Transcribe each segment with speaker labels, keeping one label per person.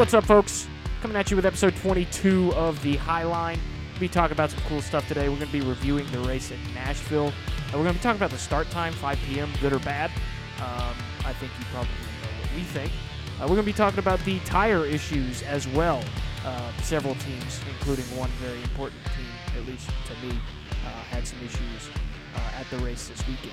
Speaker 1: What's up, folks? Coming at you with episode 22 of the High Line. We'll be talking about some cool stuff today. We're going to be reviewing the race in Nashville. Uh, we're going to be talking about the start time, 5 p.m., good or bad. Um, I think you probably know what we think. Uh, we're going to be talking about the tire issues as well. Uh, several teams, including one very important team, at least to me, uh, had some issues uh, at the race this weekend.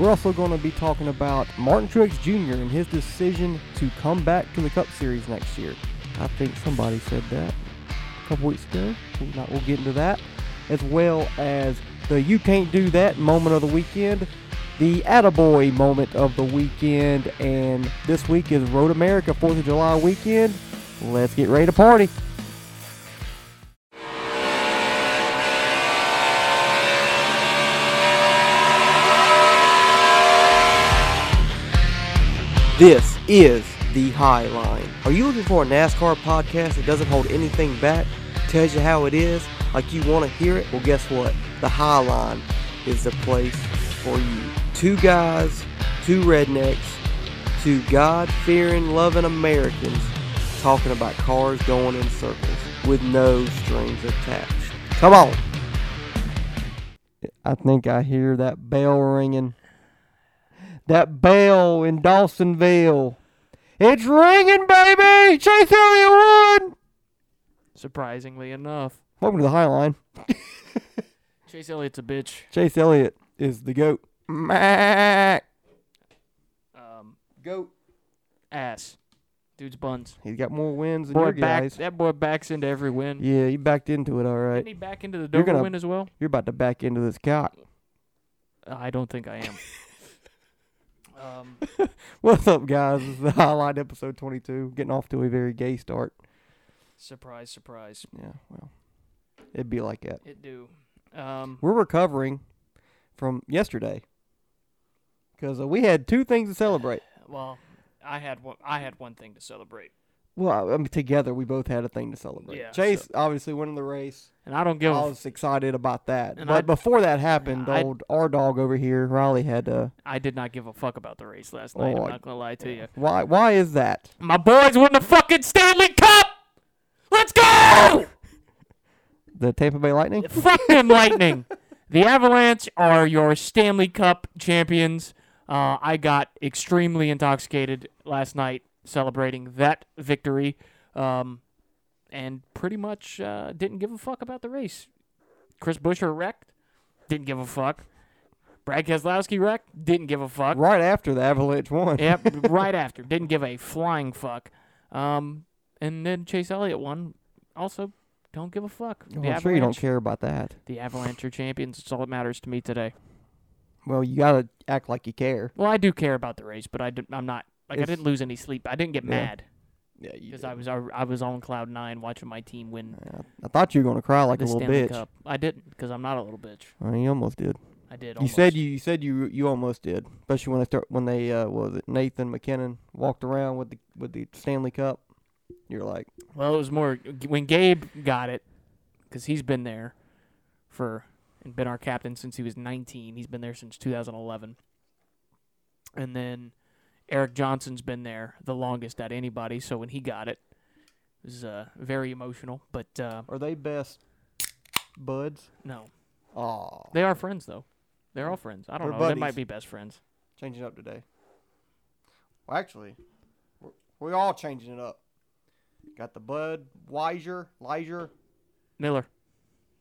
Speaker 2: We're also going to be talking about Martin Truex Jr. and his decision to come back to the Cup Series next year. I think somebody said that a couple weeks ago. We'll, get into that, as well as the "You Can't Do That" moment of the weekend, the "Attaboy" moment of the weekend, and this week is Road America Fourth of July weekend. Let's get ready to party. This is the High Line. Are you looking for a NASCAR podcast that doesn't hold anything back, tells you how it is, like you want to hear it? Well, guess what? The High Line is the place for you. Two guys, two rednecks, two God fearing, loving Americans talking about cars going in circles with no strings attached. Come on. I think I hear that bell ringing. That bell in Dawsonville. It's ringing, baby! Chase Elliott won!
Speaker 1: Surprisingly enough,
Speaker 2: Welcome to the High Line.
Speaker 1: Chase Elliott's a bitch.
Speaker 2: Chase Elliott is the GOAT. Mac.
Speaker 1: Um,
Speaker 2: GOAT.
Speaker 1: ass. Dude's buns.
Speaker 2: He's got more wins than
Speaker 1: Boy
Speaker 2: your
Speaker 1: back,
Speaker 2: guys.
Speaker 1: that boy backs into every win.
Speaker 2: Yeah, he backed into it all right.
Speaker 1: Didn't he back into the Dover
Speaker 2: gonna-
Speaker 1: win as well?
Speaker 2: You're about to back into this cock.
Speaker 1: I don't think I am. um,
Speaker 2: What's up, guys? This is the High Line episode 22. Getting off to a very gay start.
Speaker 1: surprise, surprise.
Speaker 2: Yeah, well, it'd be like that.
Speaker 1: It do. Um,
Speaker 2: We're recovering from yesterday because uh, we had two things to celebrate.
Speaker 1: well, I had one. I had one thing to celebrate,
Speaker 2: Well, I mean, together we both had a thing to celebrate.
Speaker 1: Yeah,
Speaker 2: Chase
Speaker 1: so-
Speaker 2: obviously winning the race.
Speaker 1: and I don't give.
Speaker 2: I was excited about that. But
Speaker 1: I-
Speaker 2: before that happened,
Speaker 1: I-
Speaker 2: old our dog over here, Riley, had to.
Speaker 1: I did not give a fuck about the race last night.
Speaker 2: Oh,
Speaker 1: I'm not gonna lie to you.
Speaker 2: Why? Why is that?
Speaker 1: My boys won the fucking Stanley Cup. Let's go!
Speaker 2: The Tampa Bay Lightning.
Speaker 1: Fuck them, Lightning. The Avalanche are your Stanley Cup champions. Uh, I got extremely intoxicated last night celebrating that victory, um, and pretty much uh, didn't give a fuck about the race. Chris Buescher wrecked. Didn't give a fuck. Brad Keselowski wrecked. Didn't give a fuck.
Speaker 2: Right after the Avalanche won.
Speaker 1: Yep, right after. Didn't give a flying fuck. Um, and then Chase Elliott won. Also, don't give a fuck.
Speaker 2: Well, I'm sure you don't care about that.
Speaker 1: the Avalanche are champions. It's all that matters to me today.
Speaker 2: Well, you gotta act like you care.
Speaker 1: Well, I do care about the race, but I am not like I didn't lose any sleep. I didn't get
Speaker 2: Yeah,
Speaker 1: mad
Speaker 2: Yeah, you.
Speaker 1: because I was I, I was on cloud nine watching my team win
Speaker 2: I thought you were gonna cry like
Speaker 1: the
Speaker 2: a little
Speaker 1: Stanley
Speaker 2: bitch.
Speaker 1: Cup. I didn't because I'm not a little bitch.
Speaker 2: Well, you almost did.
Speaker 1: I did.
Speaker 2: You
Speaker 1: Almost.
Speaker 2: said you, you said you you almost did, especially when they start when they uh what was it Nathan MacKinnon walked around with the with the Stanley Cup. You're like,
Speaker 1: Well, it was more when Gabe got it because he's been there for and been our captain since he was 19. He's been there since 2011. And then Erik Johnson's been there the longest at anybody. So when he got it, it was uh, very emotional. But uh,
Speaker 2: are they best buds?
Speaker 1: no,
Speaker 2: Aw,
Speaker 1: they are friends though. They're all friends. I don't
Speaker 2: They're
Speaker 1: know. They might be best friends.
Speaker 2: changing up today. Well, actually, we're, we're all changing it up. Got the Bud Weiser, Leisure,
Speaker 1: Miller,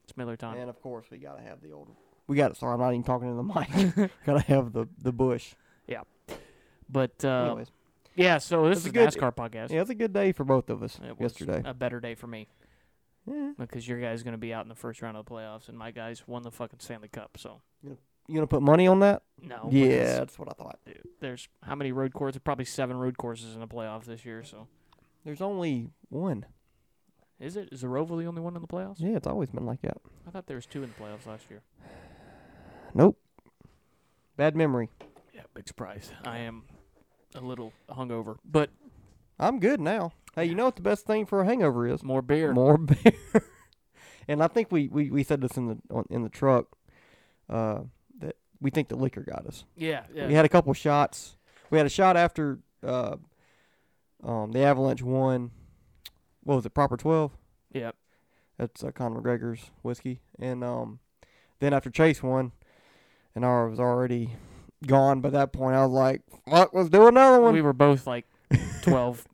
Speaker 1: it's Miller time.
Speaker 2: and of course we gotta have the old. We got it. Sorry, I'm not even talking to the mic. gotta have the the Busch.
Speaker 1: But uh,
Speaker 2: Anyways,
Speaker 1: yeah, so this is
Speaker 2: a good-
Speaker 1: NASCAR podcast.
Speaker 2: yeah, it's a good day for both of us
Speaker 1: It was
Speaker 2: yesterday.
Speaker 1: a better day for me.
Speaker 2: Yeah.
Speaker 1: because your guys going to be out in the first round of the playoffs, and my guys won the fucking Stanley Cup. So
Speaker 2: You gonna put money on that?
Speaker 1: no,
Speaker 2: yeah, that's what I thought.
Speaker 1: dude, there's how many road courses? Probably seven road courses in the playoffs this year. So
Speaker 2: There's only one.
Speaker 1: is it? Is the Roval the only one in the playoffs?
Speaker 2: Yeah, it's always been like that.
Speaker 1: I thought there was two in the playoffs last year.
Speaker 2: Nope. Bad memory.
Speaker 1: Yeah, big surprise. I am a little hungover, but
Speaker 2: I'm good now. Hey, you know what the best thing for a hangover is?
Speaker 1: more beer.
Speaker 2: More beer. and I think we, we, we said this in the on, in the truck. Uh, that we think the liquor got us.
Speaker 1: Yeah, yeah.
Speaker 2: We had a couple shots. We had a shot after uh, um, the Avalanche won, what was it, Proper Twelve.
Speaker 1: Yep.
Speaker 2: That's uh, Conor McGregor's whiskey. And um, then after Chase won, and I was already gone by that point, I was like, "Fuck, let's do another one."
Speaker 1: We were both like 12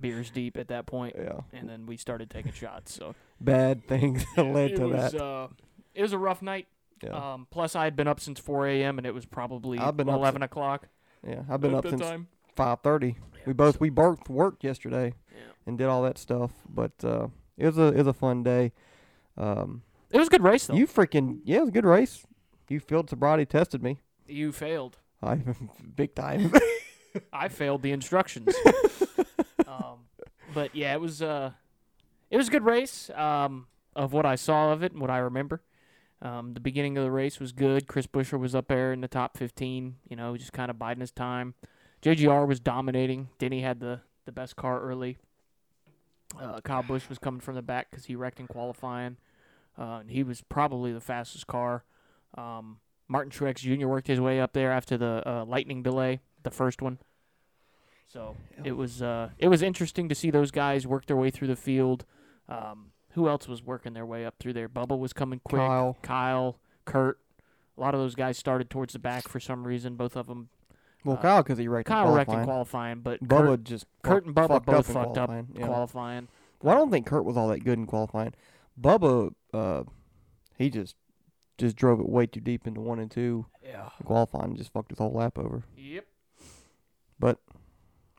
Speaker 1: beers deep at that point,
Speaker 2: yeah,
Speaker 1: and then we started taking shots. So
Speaker 2: bad things that led
Speaker 1: it
Speaker 2: to
Speaker 1: was,
Speaker 2: that.
Speaker 1: Uh, it was a rough night.
Speaker 2: yeah,
Speaker 1: Um, plus, I had been up since 4 a.m. and it was probably
Speaker 2: I've been up
Speaker 1: 11 o'clock.
Speaker 2: yeah. I've been up since
Speaker 1: time.
Speaker 2: five thirty.
Speaker 1: Yeah,
Speaker 2: We both
Speaker 1: so-
Speaker 2: we both worked yesterday
Speaker 1: Yeah.
Speaker 2: and did all that stuff, but uh, it was a it was a fun day. Um,
Speaker 1: It was a good race though.
Speaker 2: you freaking yeah, it was a good race. You field sobriety tested me.
Speaker 1: You failed.
Speaker 2: I'm big time.
Speaker 1: I failed the instructions. um, but yeah, it was uh, it was a good race. Um, of what I saw of it and what I remember. Um, the beginning of the race was good. Chris Buescher was up there in the top 15. You know, just kind of biding his time. JGR was dominating. Denny had the the best car early. Uh, Kyle Busch was coming from the back because he wrecked in qualifying. Uh, and he was probably the fastest car. Um, Martin Truex Jr. worked his way up there after the uh, lightning delay, the first one. So it was uh, it was interesting to see those guys work their way through the field. Um, who else was working their way up through there? Bubba was coming quick.
Speaker 2: Kyle.
Speaker 1: Kyle, Kurt. A lot of those guys started towards the back for some reason. Both of them.
Speaker 2: Well,
Speaker 1: Uh,
Speaker 2: Kyle because he wrecked
Speaker 1: Kyle wrecked in
Speaker 2: qualifying.
Speaker 1: but
Speaker 2: Bubba
Speaker 1: Kurt,
Speaker 2: just
Speaker 1: Kurt and Bubba
Speaker 2: fucked
Speaker 1: both
Speaker 2: in
Speaker 1: fucked up
Speaker 2: qualifying, yeah.
Speaker 1: qualifying.
Speaker 2: Well, I don't think Kurt was all that good in qualifying. Bubba, uh, he just just drove it way too deep into one and two
Speaker 1: Yeah.
Speaker 2: qualifying and just fucked his whole lap over.
Speaker 1: Yep.
Speaker 2: But,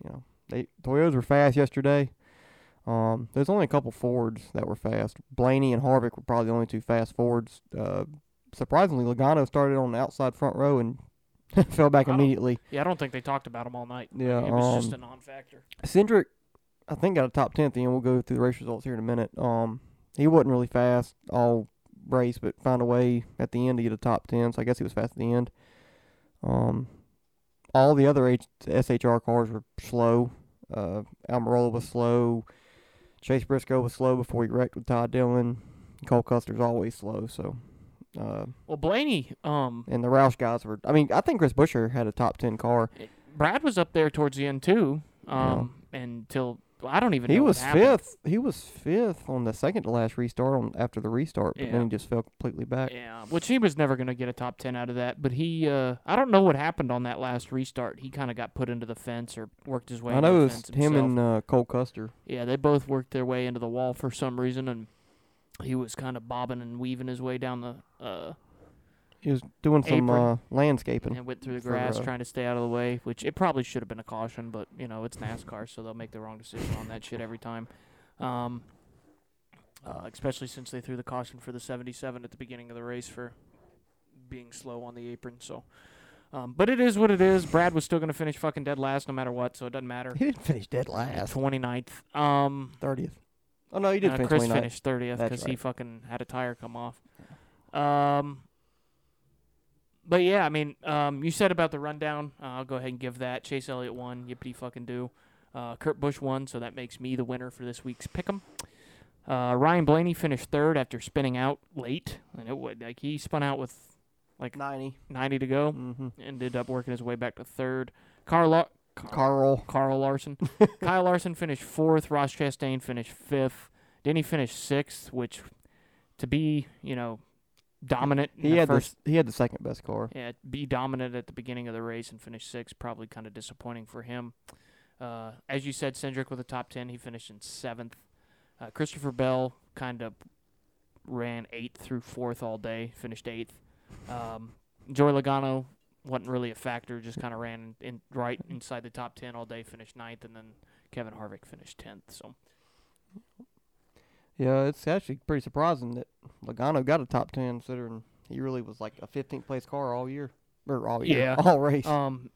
Speaker 2: you know, they Toyotas were fast yesterday. Um, there's only a couple Fords that were fast. Blaney and Harvick were probably the only two fast Fords. Uh, surprisingly, Logano started on the outside front row and fell back
Speaker 1: I
Speaker 2: immediately.
Speaker 1: Yeah, I don't think they talked about him all night.
Speaker 2: Yeah,
Speaker 1: it was just a
Speaker 2: um,
Speaker 1: non-factor.
Speaker 2: Cindric, I think got a top ten at the end. We'll go through the race results here in a minute. Um, he wasn't really fast all race, but found a way at the end to get a top ten. So I guess he was fast at the end. Um, all the other H- SHR cars were slow. Uh, Almirola was slow. Chase Briscoe was slow before he wrecked with Todd Dillon. Cole Custer's always slow. So, uh,
Speaker 1: Well, Blaney, um,
Speaker 2: and the Roush guys were. I mean, I think Chris Buescher had a top ten car.
Speaker 1: Brad was up there towards the end too. Um, until I don't even.
Speaker 2: He was fifth. He was fifth on the second to last restart on after the restart, but
Speaker 1: Yeah.
Speaker 2: then he just fell completely back.
Speaker 1: Yeah, which he was never going to get a top 10 out of that. But he, uh, I don't know what happened on that last restart. He kind of got put into the fence or worked his way
Speaker 2: I know it was him
Speaker 1: himself.
Speaker 2: and uh, Cole Custer.
Speaker 1: yeah, they both worked their way into the wall for some reason. And he was kind of bobbing and weaving his way down the, uh,
Speaker 2: He was doing some
Speaker 1: Apron.
Speaker 2: uh, landscaping.
Speaker 1: and went through the
Speaker 2: for,
Speaker 1: grass
Speaker 2: uh,
Speaker 1: trying to stay out of the way, which it probably should have been a caution, but, you know, it's NASCAR, so they'll make the wrong decision on that shit every time. Um, uh, especially since they threw the caution for the 77 at the beginning of the race for being slow on the apron. So, um, but it is what it is. Brad was still going to finish fucking dead last no matter what, so it doesn't matter.
Speaker 2: He didn't finish dead last.
Speaker 1: 29th. Um,
Speaker 2: Thirtieth. Oh no, he did
Speaker 1: uh,
Speaker 2: finish
Speaker 1: Chris
Speaker 2: 29th.
Speaker 1: finished 30th
Speaker 2: That's
Speaker 1: because he fucking had a tire come off. Um, but yeah, I mean, um, you said about the rundown. Uh, I'll go ahead and give that. Chase Elliott won. Yippity fucking do. Uh, Kurt Busch won, so that makes me the winner for this week's pick'em. Uh, Ryan Blaney finished third after spinning out late, and it would like he spun out with like
Speaker 2: Ninety.
Speaker 1: 90 to go,
Speaker 2: Mm-hmm.
Speaker 1: ended up working his way back to third. Carl
Speaker 2: Carl.
Speaker 1: Carl Larson. Kyle Larson finished fourth. Ross Chastain finished fifth. He finished sixth, which to be, you know, dominant in
Speaker 2: He had
Speaker 1: first
Speaker 2: the he had the second best car.
Speaker 1: yeah, be dominant at the beginning of the race and finish sixth, probably kind of disappointing for him. Uh, as you said, Cindric with a top ten, he finished in seventh. Uh, Christopher Bell kind of ran eighth through fourth all day, finished eighth. Um, Joey Logano wasn't really a factor, just kind of ran in right inside the top ten all day, finished ninth, and then Kevin Harvick finished tenth. So
Speaker 2: Yeah, it's actually pretty surprising that Logano got a top ten, considering he really was like a 15th place car all year, or all year,
Speaker 1: Yeah.
Speaker 2: all race.
Speaker 1: Um,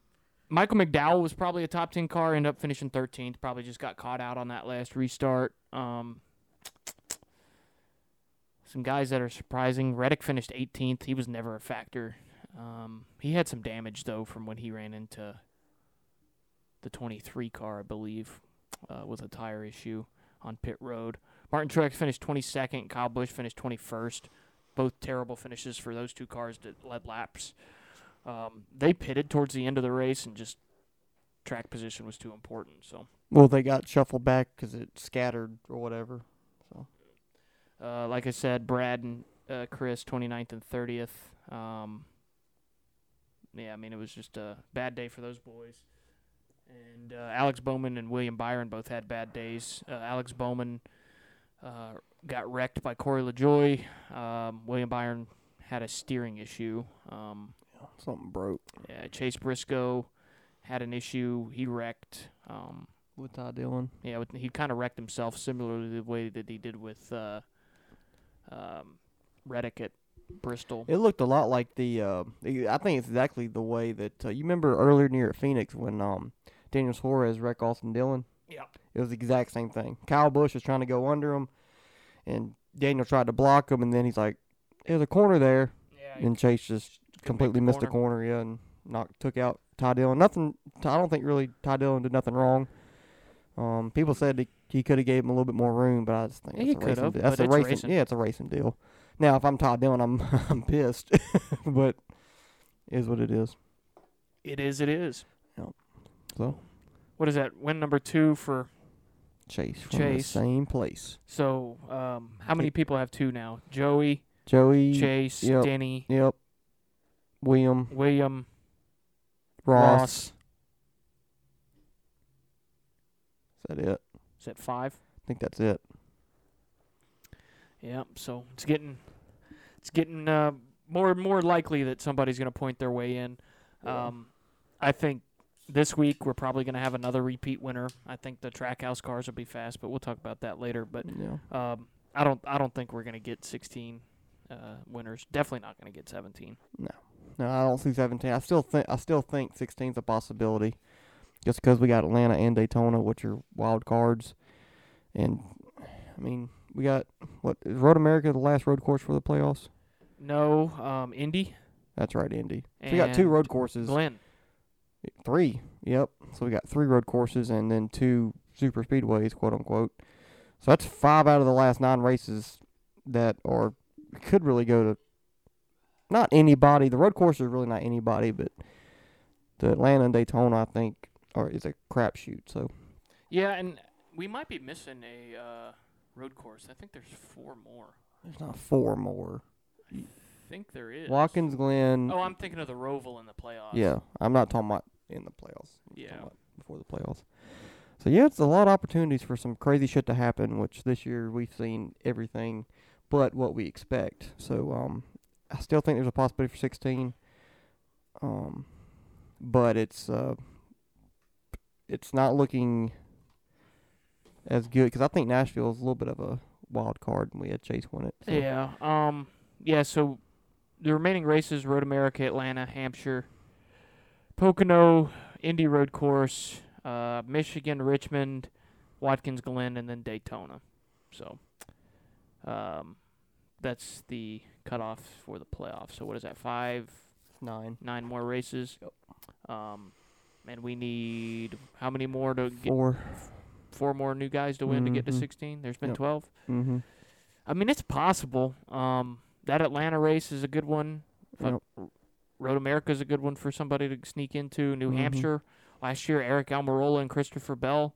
Speaker 1: Michael McDowell was probably a top ten car, ended up finishing thirteenth. Probably just got caught out on that last restart. Um, some guys that are surprising. Reddick finished 18th. He was never a factor. Um, he had some damage though from when he ran into the 23 car, I believe, uh, with a tire issue on pit road. Martin Truex finished 22nd. Kyle Busch finished 21st. Both terrible finishes for those two cars that led laps. Um, they pitted towards the end of the race and just track position was too important. So,
Speaker 2: Well, they got shuffled back because it scattered or whatever.
Speaker 1: uh, like I said, Brad and uh, Chris, 29th and 30th. Um, yeah, I mean, it was just a bad day for those boys. And uh, Alex Bowman and William Byron both had bad days. Uh, Alex Bowman uh, got wrecked by Corey LaJoie. Um, William Byron had a steering issue. Um,
Speaker 2: Something broke
Speaker 1: yeah, Chase Briscoe had an issue. He wrecked. Um,
Speaker 2: with Ty Dillon.
Speaker 1: yeah, with, he kind of wrecked himself similarly to the way that he did with uh, um, Reddick at Bristol.
Speaker 2: It looked a lot like the. Uh, I think it's exactly the way that uh, you remember earlier near at Phoenix when um, Daniel Suarez wrecked Austin Dillon.
Speaker 1: Yeah.
Speaker 2: It was the exact same thing. Kyle Busch was trying to go under him, and Daniel tried to block him, and then he's like, "There's a corner there,"
Speaker 1: Yeah,
Speaker 2: and Chase just completely missed the corner, yeah, and knocked took out Ty Dillon. Nothing. I don't think really Ty Dillon did nothing wrong. Um, people said he, he could have gave him a little bit more room, but I just think
Speaker 1: Yeah,
Speaker 2: that's
Speaker 1: he
Speaker 2: a racing. deal. That's a
Speaker 1: it's
Speaker 2: racing,
Speaker 1: racing.
Speaker 2: Yeah, it's a racing deal. Now, if I'm Ty Dillon, I'm I'm pissed, but it is what it is.
Speaker 1: It is. It is.
Speaker 2: So
Speaker 1: What is that? Win number two for.
Speaker 2: Chase from
Speaker 1: Chase.
Speaker 2: the same place.
Speaker 1: So, um, how many people have two now? Joey,
Speaker 2: Joey.
Speaker 1: Chase,
Speaker 2: yep.
Speaker 1: Denny,
Speaker 2: Yep. William
Speaker 1: William,
Speaker 2: Ross.
Speaker 1: Ross.
Speaker 2: Is that it?
Speaker 1: Is that five?
Speaker 2: I think that's it.
Speaker 1: Yeah. So it's getting, it's getting uh, more and more likely that somebody's going to point their way in. Um, I think this week we're probably going to have another repeat winner. I think the Trackhouse cars will be fast, but we'll talk about that later. But
Speaker 2: Yeah.
Speaker 1: um, I don't, I don't think we're going to get 16 uh, winners. Definitely not going to get 17.
Speaker 2: No, no, I don't see 17. I still think I still think 16 is a possibility, just because we got Atlanta and Daytona, which are wild cards, and I mean we got what is Road America the last road course for the playoffs?
Speaker 1: No, um, Indy,
Speaker 2: That's right, Indy. So we got two road courses,
Speaker 1: Glen.
Speaker 2: Three. Yep. So we got three road courses and then two super speedways, quote unquote. So that's five out of the last nine races that are could really go to not anybody. The road course is really not anybody, but the Atlanta and Daytona, I think, are is a crapshoot. So
Speaker 1: Yeah, and we might be missing a uh, road course. I think there's four more.
Speaker 2: there's not four more.
Speaker 1: I think there is.
Speaker 2: Watkins Glen.
Speaker 1: Oh, I'm thinking of the Roval in the playoffs.
Speaker 2: yeah, I'm not talking about in the playoffs.
Speaker 1: Yeah.
Speaker 2: before the playoffs. So yeah, it's a lot of opportunities for some crazy shit to happen. Which this year we've seen everything, but what we expect. So um, I still think there's a possibility for 16. Um, but it's uh, it's not looking as good because I think Nashville is a little bit of a wild card, and we had Chase win it. So.
Speaker 1: Yeah. Um. Yeah. So the remaining races: Road America, Atlanta, Hampshire, Pocono, Indy Road Course, uh, Michigan, Richmond, Watkins Glen, and then Daytona. So, um, that's the cutoff for the playoffs. So what is that? Five,
Speaker 2: nine,
Speaker 1: nine more races.
Speaker 2: Yep.
Speaker 1: Um, and we need how many more to get?
Speaker 2: four.
Speaker 1: Four more new guys to win to get to
Speaker 2: Mhm.
Speaker 1: 16. There's been
Speaker 2: Yep.
Speaker 1: 12.
Speaker 2: Mm-hmm.
Speaker 1: I mean, it's possible. Um, that Atlanta race is a good one. Fuck, Road America is a good one for somebody to sneak into. New
Speaker 2: Mhm.
Speaker 1: Hampshire last year, Aric Almirola and Christopher Bell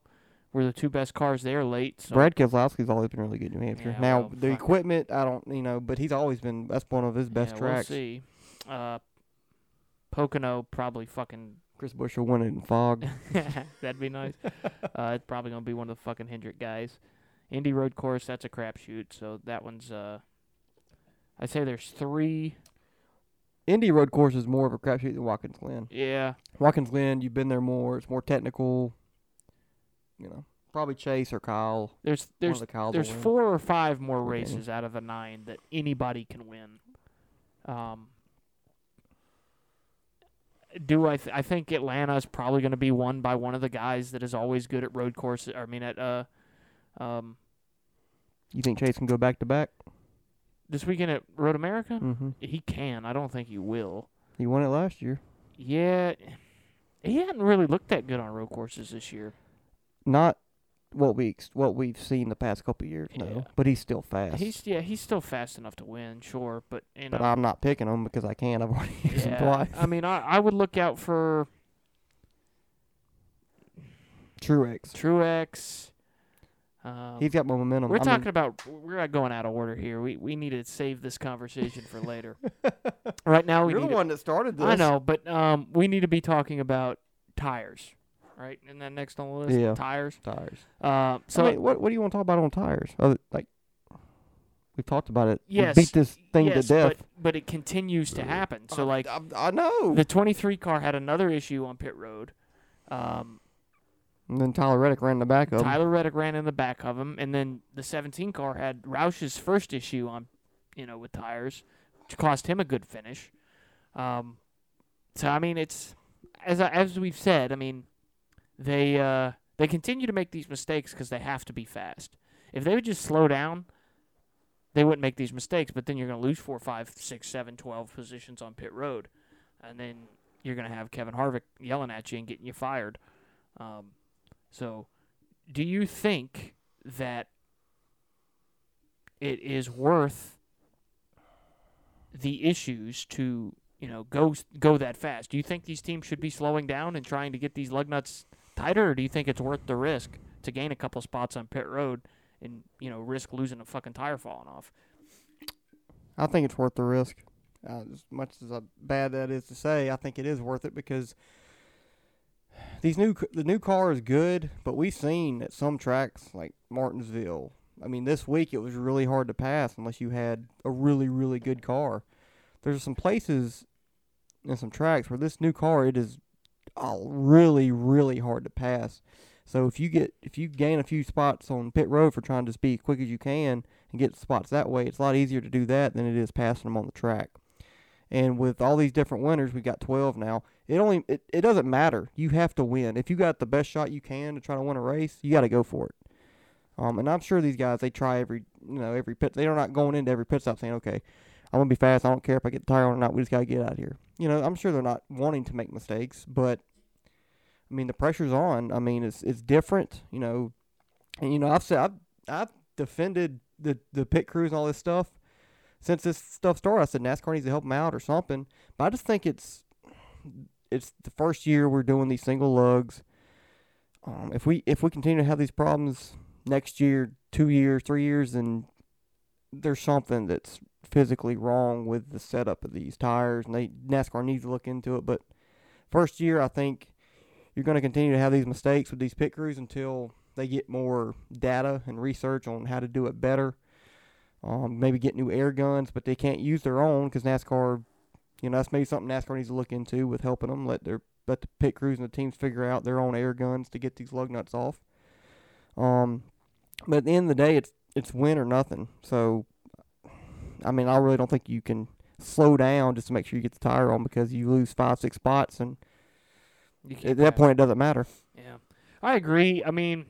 Speaker 1: were the two best cars there late. So
Speaker 2: Brad Keselowski's always been really good in New Hampshire.
Speaker 1: Yeah,
Speaker 2: now
Speaker 1: well,
Speaker 2: the equipment, I don't, you know, but he's always been. That's one of his best
Speaker 1: yeah,
Speaker 2: tracks.
Speaker 1: We'll see. Uh, Pocono probably fucking.
Speaker 2: Chris Bush will win it in fog.
Speaker 1: that'd be nice. uh, it's probably gonna be one of the fucking Hendrick guys. Indy Road Course, that's a crapshoot. So that one's. Uh, I'd say there's three.
Speaker 2: Indy Road Course is more of a crapshoot than Watkins Glen.
Speaker 1: Yeah,
Speaker 2: Watkins Glen, you've been there more. It's more technical. You know, probably Chase or Kyle.
Speaker 1: there's there's
Speaker 2: the
Speaker 1: there's four or five more races out of the nine that anybody can win. Um, do I? Th- I think Atlanta is probably going to be won by one of the guys that is always good at road courses. I mean, at uh, um,
Speaker 2: You think Chase can go back to back?
Speaker 1: This weekend at Road America,
Speaker 2: Mm-hmm.
Speaker 1: he can. I don't think he will.
Speaker 2: He won it last year.
Speaker 1: Yeah, he hadn't really looked that good on road courses this year.
Speaker 2: Not what we what we've seen the past couple years. No,
Speaker 1: Yeah.
Speaker 2: but he's still fast.
Speaker 1: He's yeah, he's still fast enough to win, sure, but you know,
Speaker 2: but I'm not picking him because I can. I've already used him twice.
Speaker 1: I mean, I I would look out for.
Speaker 2: Truex.
Speaker 1: Truex. Um,
Speaker 2: He's got more momentum.
Speaker 1: we're
Speaker 2: I mean,
Speaker 1: talking about we're not going out of order here. We we need to save this conversation for later. right now we
Speaker 2: you're the
Speaker 1: to-
Speaker 2: one that started this.
Speaker 1: I know, but um, we need to be talking about tires, right? And then next on the list,
Speaker 2: Yeah.
Speaker 1: tires.
Speaker 2: Tires.
Speaker 1: Um, so
Speaker 2: So what what do you want to talk about on tires? Other, like we've talked about it.
Speaker 1: yes,
Speaker 2: we beat this thing
Speaker 1: yes,
Speaker 2: to death.
Speaker 1: But, but it continues to happen. So like
Speaker 2: I, I know.
Speaker 1: the 23 car had another issue on pit road. Um,
Speaker 2: and then Tyler Reddick ran in the back of him.
Speaker 1: Tyler Reddick ran in the back of him, and then the 17 car had Roush's first issue on, you know, with tires, which cost him a good finish. Um, so I mean, it's as as we've said. I mean, they uh, they continue to make these mistakes because they have to be fast. If they would just slow down, they wouldn't make these mistakes. But then you're going to lose four, five, six, seven, twelve positions on pit road, and then you're going to have Kevin Harvick yelling at you and getting you fired. Um, so, do you think that it is worth the issues to you know go go that fast? Do you think these teams should be slowing down and trying to get these lug nuts tighter, or do you think it's worth the risk to gain a couple spots on pit road and you know risk losing a fucking tire falling off?
Speaker 2: I think it's worth the risk. Uh, as much as bad that is to say, I think it is worth it because these new the new car is good, but we've seen at some tracks like Martinsville. I mean, this week it was really hard to pass unless you had a really really good car. There's some places and some tracks where this new car it is uh, really really hard to pass. So if you get if you gain a few spots on pit road for trying to be quick as you can and get spots that way, it's a lot easier to do that than it is passing them on the track. And with all these different winners, we've got 12 now. It only it, it doesn't matter. You have to win. If you got the best shot you can to try to win a race, you got to go for it. Um, and I'm sure these guys they try every you know every pit. They're not going into every pit stop saying, okay, I'm gonna be fast. I don't care if I get the tire on or not. We just gotta get out of here. You know, I'm sure they're not wanting to make mistakes, but I mean the pressure's on. I mean it's it's different. You know, and you know I've said I've I've defended the the pit crews and all this stuff since this stuff started. I said NASCAR needs to help them out or something. But I just think it's it's the first year we're doing these single lugs. Um, if we if we continue to have these problems next year, two years, three years, then there's something that's physically wrong with the setup of these tires, and they NASCAR needs to look into it. But first year, I think you're going to continue to have these mistakes with these pit crews until they get more data and research on how to do it better. Um, maybe get new air guns, but they can't use their own because NASCAR, you know, that's maybe something NASCAR needs to look into with helping them let their let the pit crews and the teams figure out their own air guns to get these lug nuts off. Um, but at the end of the day, it's it's win or nothing. So, I mean, I really don't think you can slow down just to make sure you get the tire on because you lose five six spots, and at that point it doesn't matter.
Speaker 1: Yeah, I agree. I mean,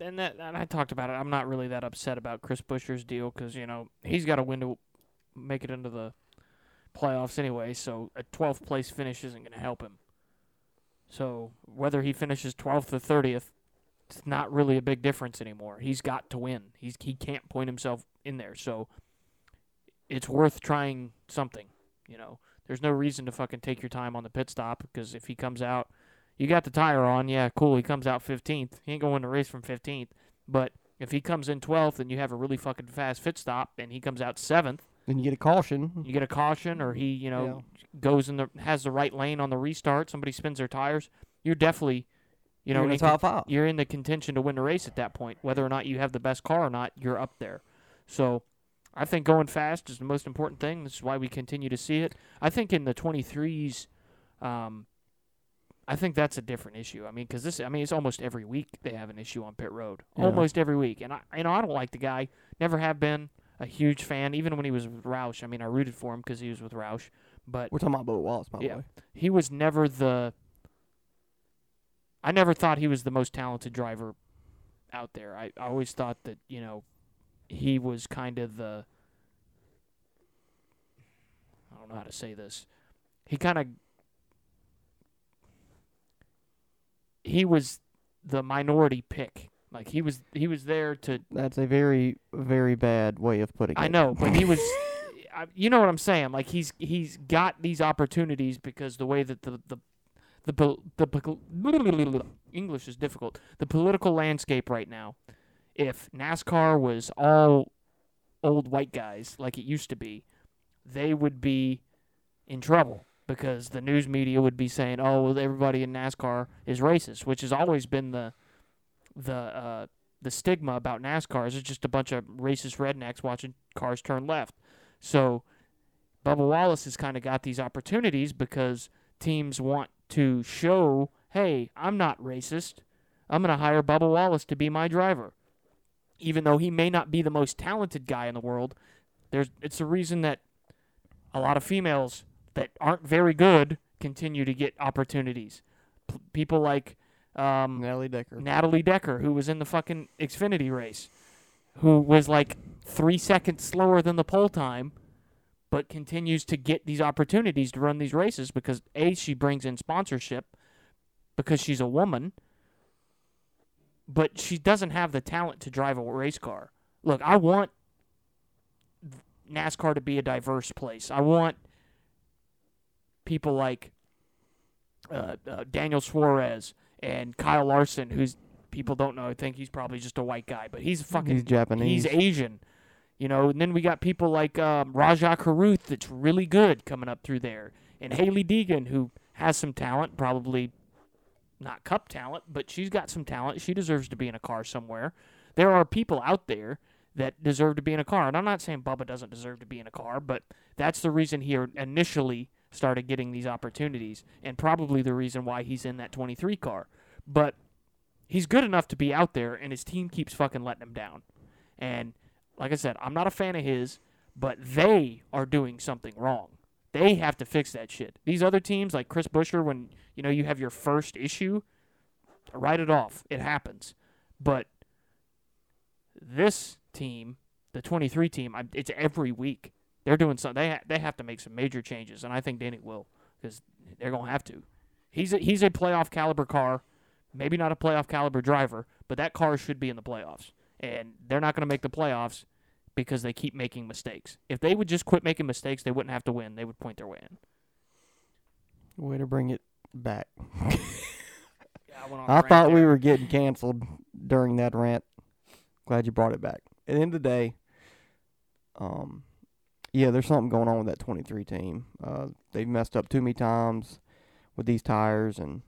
Speaker 1: and that and I talked about it. I'm not really that upset about Chris Buescher's deal because you know he's got a win to make it into the playoffs anyway. So a 12th place finish isn't going to help him. So whether he finishes 12th or 30th, it's not really a big difference anymore. He's got to win. He's he can't point himself in there. So it's worth trying something. You know, there's no reason to fucking take your time on the pit stop because if he comes out you got the tire on, yeah, cool. He comes out 15th. He ain't going to win the race from 15th. But if he comes in 12th and you have a really fucking fast fit stop and he comes out 7th,
Speaker 2: Then you get a caution.
Speaker 1: you get a caution or he, you know, goes in the has the right lane on the restart, somebody spins their tires, you're definitely, you know,
Speaker 2: You're in top
Speaker 1: you're in the contention to win the race at that point. Whether or not you have the best car or not, you're up there. So I think going fast is the most important thing. This is why we continue to see it. I think in the 23s, um, I think that's a different issue. I mean, because this, I mean, it's almost every week they have an issue on pit road.
Speaker 2: Yeah.
Speaker 1: Almost every week, and I, you know, I don't like the guy. Never have been a huge fan, even when he was with Roush. I mean, I rooted for him because he was with Roush, but
Speaker 2: We're talking about Bubba Wallace, by
Speaker 1: Yeah.
Speaker 2: the way.
Speaker 1: he was never the. I never thought he was the most talented driver out there. I, I always thought that you know, he was kind of the. I don't know how to say this. He kind of. He was the minority pick. Like he was, he was there to
Speaker 2: That's a very, very bad way of putting it.
Speaker 1: I know, but he was. I, you know what I'm saying? Like he's he's got these opportunities because the way that the the the the pol- English is difficult. The political landscape right now. If NASCAR was all old white guys like it used to be, they would be in trouble because the news media would be saying, "Oh, well, everybody in NASCAR is racist," which has always been the the uh, the stigma about NASCAR. Is it's just a bunch of racist rednecks watching cars turn left. So Bubba Wallace has kind of got these opportunities because teams want to show, "Hey, I'm not racist. I'm going to hire Bubba Wallace to be my driver." Even though he may not be the most talented guy in the world, there's it's a reason that a lot of females that aren't very good continue to get opportunities. P- people like um,
Speaker 2: Natalie Decker.
Speaker 1: Natalie Decker, who was in the fucking Xfinity race, who was like three seconds slower than the pole time, but continues to get these opportunities to run these races because A, she brings in sponsorship because she's a woman, but she doesn't have the talent to drive a race car. Look, I want NASCAR to be a diverse place. I want people like uh, uh, Daniel Suarez and Kyle Larson, who's people don't know. I think he's probably just a white guy, but he's fucking
Speaker 2: He's Japanese.
Speaker 1: He's Asian, you know. And then we got people like um, Rajah Caruth that's really good coming up through there, and Hailie Deegan who has some talent, probably not cup talent, but she's got some talent. She deserves to be in a car somewhere. There are people out there that deserve to be in a car, and I'm not saying Bubba doesn't deserve to be in a car, but that's the reason he initially started getting these opportunities, and probably the reason why he's in that 23 car. But he's good enough to be out there, and his team keeps fucking letting him down. And like I said, I'm not a fan of his, but they are doing something wrong. They have to fix that shit. These other teams, like Chris Buescher, when you know you have your first issue, write it off. It happens. But this team, the 23 team, it's every week. They're doing something. They ha- they have to make some major changes, and I think Denny will because they're gonna have to. He's a, he's a playoff caliber car, maybe not a playoff caliber driver, but that car should be in the playoffs, and they're not gonna make the playoffs because they keep making mistakes. If they would just quit making mistakes, they wouldn't have to win. They would point their way in.
Speaker 2: Way to bring it back.
Speaker 1: I, went on a
Speaker 2: I thought we were getting canceled during that rant. Glad you brought it back. At the end of the day, um, yeah, there's something going on with that 23 team. Uh, they've messed up too many times with these tires, and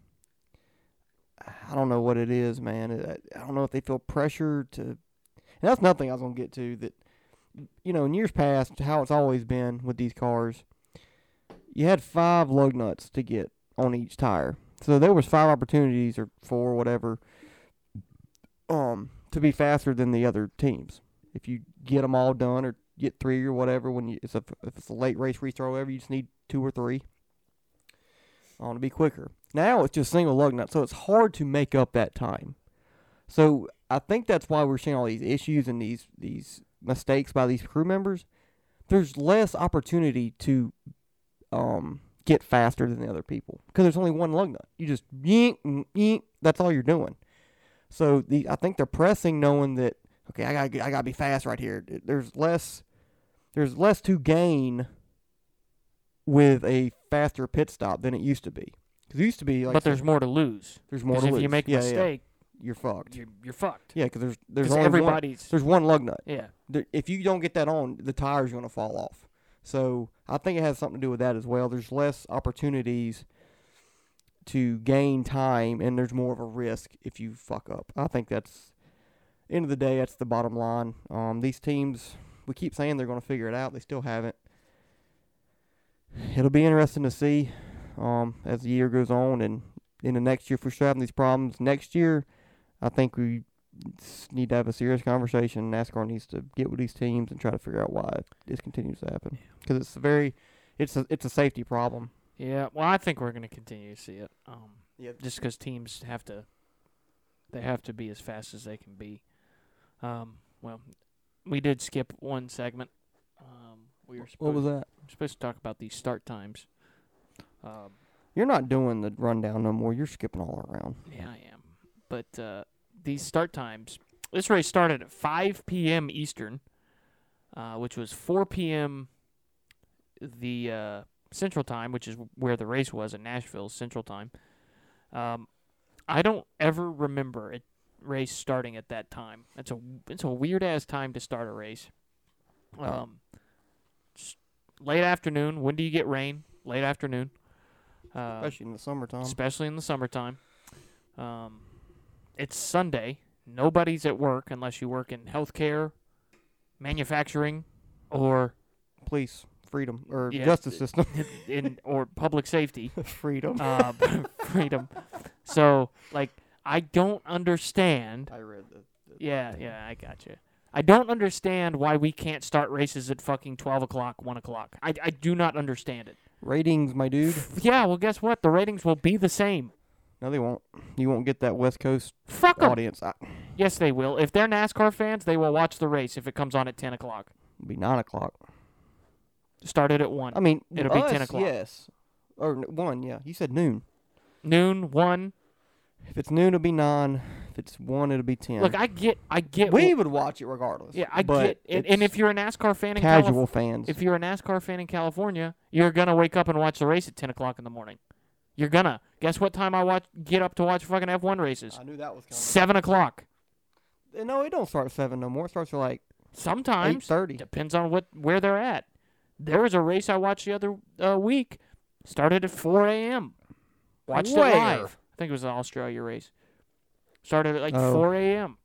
Speaker 2: I don't know what it is, man. I don't know if they feel pressure to. And that's nothing I was gonna get to. That you know, in years past, how it's always been with these cars, you had five lug nuts to get on each tire. So there was five opportunities or four, whatever, um, to be faster than the other teams. If you get them all done or get three or whatever, when you it's a, if it's a late race restart or whatever, you just need two or three. Um, to be quicker. Now it's just single lug nut, so it's hard to make up that time. So I think that's why we're seeing all these issues and these these mistakes by these crew members. There's less opportunity to um get faster than the other people because there's only one lug nut. You just mm, yeet, that's all you're doing. So the I think they're pressing, knowing that okay, I got I got to be fast right here. There's less there's less to gain with a faster pit stop than it used to be. Because it used to be like
Speaker 1: but there's more to lose.
Speaker 2: there's more to
Speaker 1: if you make a
Speaker 2: Yeah, yeah,
Speaker 1: mistake,
Speaker 2: you're fucked.
Speaker 1: you're you're fucked.
Speaker 2: Yeah, because there's there's
Speaker 1: Because
Speaker 2: only one,
Speaker 1: everybody's
Speaker 2: there's one lug nut.
Speaker 1: yeah.
Speaker 2: There- If you don't get that on, the tire's going to fall off. So I think it has something to do with that as well. There's less opportunities to gain time, and there's more of a risk if you fuck up. I think that's end of the day. That's the bottom line. Um, these teams, we keep saying they're going to figure it out. They still haven't. It'll be interesting to see um, as the year goes on, and in the next year, if we're still having these problems next year, I think we need to have a serious conversation. NASCAR needs to get with these teams and try to figure out why this continues to happen because it's a very, it's a it's a safety problem.
Speaker 1: Yeah, well, I think we're going to continue to see it. Um,
Speaker 2: Yeah.
Speaker 1: just because teams have to, they have to be as fast as they can be. Um, well, we did skip one segment. Um, we were
Speaker 2: What
Speaker 1: supposed,
Speaker 2: was that?
Speaker 1: supposed to talk about these start times. Um,
Speaker 2: You're not doing the rundown no more. You're skipping all around.
Speaker 1: yeah, I am. But uh, these start times, this race started at 5 p.m. Eastern, uh, which was 4 p.m. the uh, Central Time, which is where the race was in Nashville Central Time. Um, I don't ever remember a race starting at that time. It's a it's a weird ass time to start a race. Um, late afternoon. When do you get rain? Late afternoon. Uh,
Speaker 2: Especially in the summertime.
Speaker 1: especially in the summertime. Um, it's Sunday. Nobody's at work unless you work in healthcare, manufacturing, or
Speaker 2: Police, freedom, or
Speaker 1: Yeah,
Speaker 2: justice system.
Speaker 1: in or public safety.
Speaker 2: freedom.
Speaker 1: Uh, freedom. So, like, I don't understand.
Speaker 2: I read that.
Speaker 1: Yeah, yeah, I got you. I don't understand why we can't start races at fucking twelve o'clock, one o'clock. I, I do not understand it.
Speaker 2: Ratings, my dude.
Speaker 1: Yeah, well, guess what? The ratings will be the same.
Speaker 2: No, they won't. You won't get that West Coast
Speaker 1: Fuck
Speaker 2: audience. I,
Speaker 1: Yes, they will. If they're NASCAR fans, they will watch the race if it comes on at 10 o'clock.
Speaker 2: it'll be nine o'clock.
Speaker 1: Started at 1.
Speaker 2: I mean,
Speaker 1: It'll be 10 o'clock.
Speaker 2: Yes, or one. Yeah, you said noon.
Speaker 1: Noon, 1.
Speaker 2: If it's noon, it'll be nine. If it's one, it'll be ten.
Speaker 1: Look, I get I get
Speaker 2: we would watch it regardless.
Speaker 1: Yeah, I
Speaker 2: but
Speaker 1: get and, and if you're a NASCAR fan in
Speaker 2: casual
Speaker 1: Calif-
Speaker 2: fans,
Speaker 1: if you're a NASCAR fan in California, you're gonna wake up and watch the race at 10 o'clock in the morning. You're gonna. Guess what time I watch get up to watch fucking F1 races?
Speaker 2: I knew that was coming.
Speaker 1: 7 o'clock.
Speaker 2: Uh, No, it don't start at seven no more. It starts at like
Speaker 1: Sometimes
Speaker 2: thirty.
Speaker 1: depends on what where they're at. There was a race I watched the other uh, week. Started at 4 a.m. Watched
Speaker 2: Where?
Speaker 1: it live. I think it was an Australia race. Started at like
Speaker 2: Oh.
Speaker 1: 4 a.m.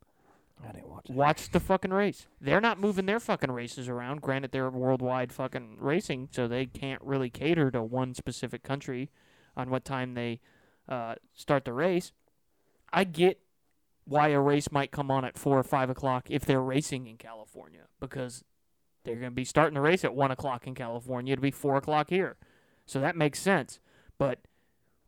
Speaker 2: I didn't watch it.
Speaker 1: Watched the fucking race. They're not moving their fucking races around. Granted, they're worldwide fucking racing, so they can't really cater to one specific country on what time they uh, start the race. I get why a race might come on at four or five o'clock if they're racing in California because they're going to be starting the race at one o'clock in California. It'll be four o'clock here, so that makes sense. But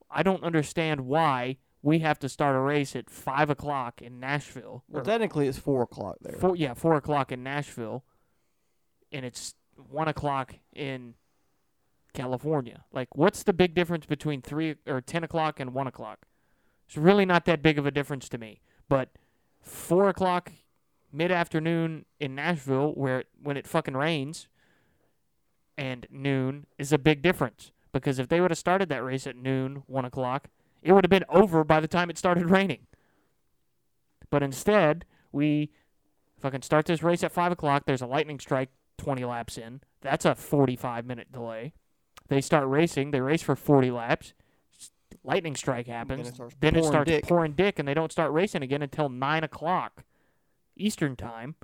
Speaker 1: I don't understand why we have to start a race at five o'clock in Nashville.
Speaker 2: Well, technically, it's four o'clock there.
Speaker 1: Four, yeah, four o'clock in Nashville, and it's one o'clock in California. Like, what's the big difference between three or ten o'clock and one o'clock? It's really not that big of a difference to me. But four o'clock mid afternoon in Nashville, where when it fucking rains, and noon is a big difference. Because if they would have started that race at noon, one o'clock, it would have been over by the time it started raining. But instead, we fucking start this race at five o'clock. There's a lightning strike 20 laps in. That's a 45 minute delay. They start racing. They race for 40 laps. Lightning strike happens.
Speaker 2: it starts
Speaker 1: Then it starts
Speaker 2: dick.
Speaker 1: pouring dick, and they don't start racing again until nine o'clock Eastern time.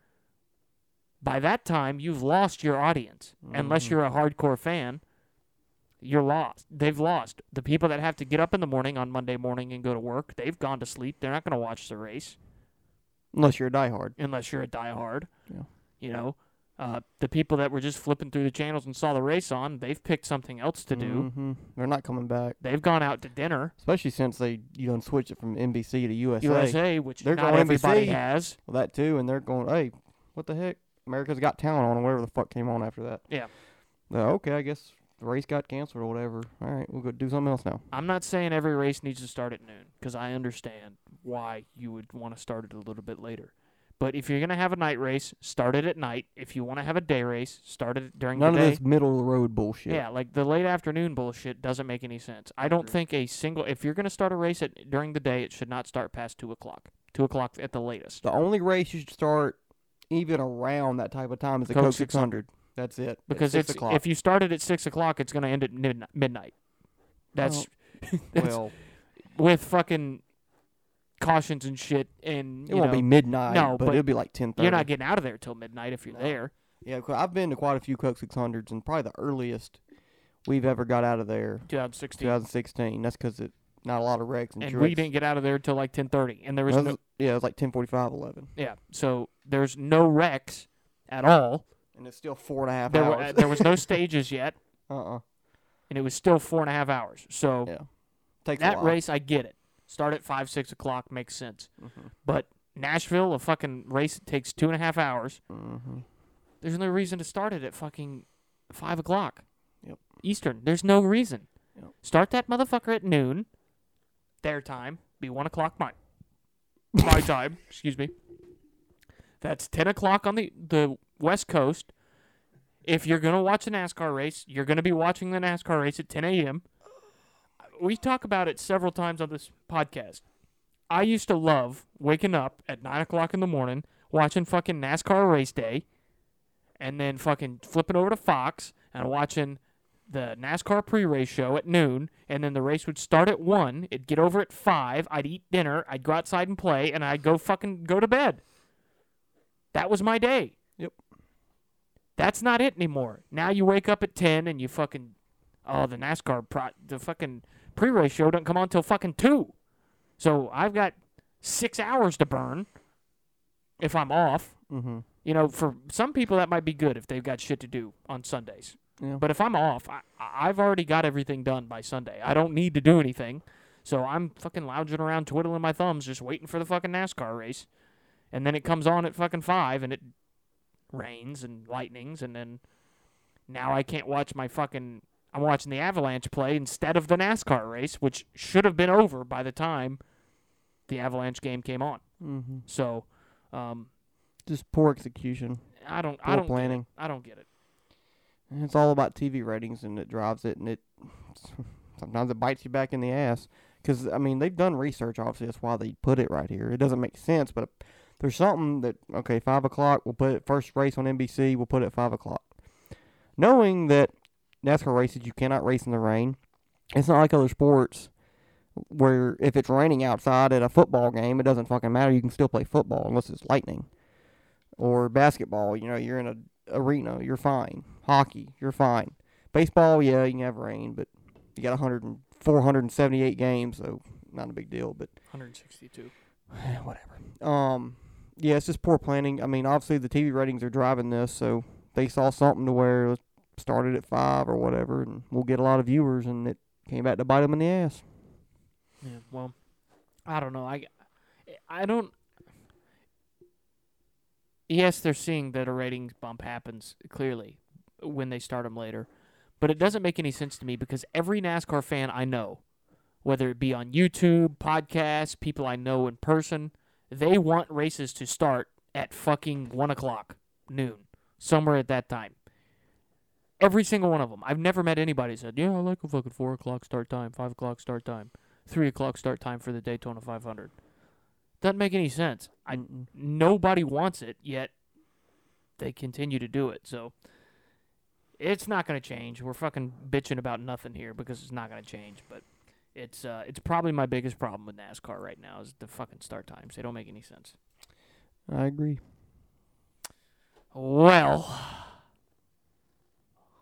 Speaker 1: By that time, you've lost your audience. Unless
Speaker 2: Mhm.
Speaker 1: you're a hardcore fan, you're lost. They've lost. The people that have to get up in the morning on Monday morning and go to work, they've gone to sleep. They're not going to watch the race
Speaker 2: Unless you're a diehard.
Speaker 1: unless you're a diehard.
Speaker 2: Yeah.
Speaker 1: You know, uh, the people that were just flipping through the channels and saw the race on, they've picked something else to do.
Speaker 2: hmm They're not coming back,
Speaker 1: They've gone out to dinner.
Speaker 2: especially since they you done switched it from NBC to USA.
Speaker 1: USA, which
Speaker 2: They're
Speaker 1: not everybody
Speaker 2: NBC.
Speaker 1: has.
Speaker 2: Well, that too, and they're going, hey, what the heck? America's Got Talent on, or whatever the fuck came on after that.
Speaker 1: Yeah.
Speaker 2: Uh, okay, I guess the race got canceled or whatever. All right, we'll go do something else now.
Speaker 1: I'm not saying every race needs to start at noon because I understand why you would want to start it a little bit later. But if you're gonna have a night race, start it at night. If you want to have a day race, start it during
Speaker 2: None
Speaker 1: the day.
Speaker 2: None of this middle of the road bullshit.
Speaker 1: Yeah, like the late afternoon bullshit doesn't make any sense. I don't think a single. If you're gonna start a race at during the day, it should not start past two o'clock. Two o'clock at the latest.
Speaker 2: The only race you should start even around that type of time is the
Speaker 1: Coke
Speaker 2: Coke
Speaker 1: 600.
Speaker 2: 600. That's it.
Speaker 1: Because it's
Speaker 2: o'clock.
Speaker 1: if you started at six o'clock, it's gonna end at midnight. midnight. That's, that's
Speaker 2: well,
Speaker 1: with fucking cautions and shit, and
Speaker 2: it won't
Speaker 1: know,
Speaker 2: be midnight,
Speaker 1: no,
Speaker 2: but,
Speaker 1: but
Speaker 2: it'll be like ten thirty.
Speaker 1: you're not getting out of there till midnight if you're
Speaker 2: No.
Speaker 1: there.
Speaker 2: Yeah, I've been to quite a few Coke 600s, and probably the earliest we've ever got out of there,
Speaker 1: 2016,
Speaker 2: 2016. That's because it not a lot of wrecks and,
Speaker 1: and we didn't get out of there until like 10:30, and there was
Speaker 2: That
Speaker 1: no,
Speaker 2: yeah, it was like 10:45, 11,
Speaker 1: yeah. So there's no wrecks at all.
Speaker 2: And it's still four and a half
Speaker 1: There, were,
Speaker 2: hours.
Speaker 1: there was no stages yet.
Speaker 2: uh-uh.
Speaker 1: and it was still four and a half hours. So
Speaker 2: Yeah. Takes
Speaker 1: that race, I get it. Start at five, six o'clock makes sense.
Speaker 2: Mhm.
Speaker 1: But Nashville, a fucking race that takes two and a half hours.
Speaker 2: mm-hmm.
Speaker 1: There's no reason to start it at fucking five o'clock.
Speaker 2: Yep.
Speaker 1: Eastern. There's no reason.
Speaker 2: Yep.
Speaker 1: Start that motherfucker at noon. Their time. Be one o'clock my my time. Excuse me. That's ten o'clock on the the west coast. If you're gonna watch a NASCAR race, you're gonna be watching the NASCAR race at 10 a.m. We talk about it several times on this podcast. I used to love waking up at nine o'clock in the morning, watching fucking NASCAR race day, and then fucking flipping over to Fox and watching the NASCAR pre-race show at noon, and then the race would start at one. It'd get over at five. I'd eat dinner. I'd go outside and play, and I'd go fucking go to bed. That was my day.
Speaker 2: Yep.
Speaker 1: That's not it anymore. Now you wake up at ten and you fucking oh the NASCAR pro the fucking pre-race show doesn't come on till fucking two. So I've got six hours to burn if I'm off.
Speaker 2: Mm-hmm.
Speaker 1: You know, for some people that might be good if they've got shit to do on Sundays.
Speaker 2: Yeah.
Speaker 1: But if I'm off, I, I've already got everything done by Sunday. I don't need to do anything. So I'm fucking lounging around, twiddling my thumbs, just waiting for the fucking NASCAR race. And then it comes on at fucking five, and it rains and lightnings, and then now I can't watch my fucking. I'm watching the Avalanche play instead of the NASCAR race, which should have been over by the time the Avalanche game came on.
Speaker 2: Mm-hmm.
Speaker 1: So, um,
Speaker 2: Just poor execution,
Speaker 1: I don't, I
Speaker 2: poor
Speaker 1: don't,
Speaker 2: planning.
Speaker 1: I don't get it.
Speaker 2: It's all about TV ratings, and it drives it, and it sometimes it bites you back in the ass. Because I mean, they've done research. Obviously, that's why they put it right here. It doesn't make sense, but there's something that okay, five o'clock. We'll put it first race on NBC. We'll put it at five o'clock, knowing that NASCAR races you cannot race in the rain. It's not like other sports where if it's raining outside at a football game, it doesn't fucking matter. You can still play football unless it's lightning. Or basketball, you know, you're in a arena, you're fine. Hockey, you're fine. Baseball, yeah, you can have rain, but you got 100 and 478 games, so not a big deal. But
Speaker 1: 162.
Speaker 2: whatever. Um, yeah, it's just poor planning. I mean, obviously the TV ratings are driving this, so they saw something to where it started at five or whatever, and we'll get a lot of viewers, and it came back to bite them in the ass.
Speaker 1: Yeah, well, I don't know. I, I don't. Yes, they're seeing that a ratings bump happens clearly when they start them later, but it doesn't make any sense to me because every NASCAR fan I know, whether it be on YouTube, podcasts, people I know in person, they want races to start at fucking one o'clock noon, somewhere at that time. Every single one of them. I've never met anybody said, "Yeah, I like a fucking four o'clock start time, five o'clock start time." three o'clock start time for the Daytona 500. Doesn't make any sense. I nobody wants it yet. They continue to do it, so it's not going to change. We're fucking bitching about nothing here because it's not going to change. But it's uh, it's probably my biggest problem with NASCAR right now is the fucking start times. They don't make any sense.
Speaker 2: I agree.
Speaker 1: Well,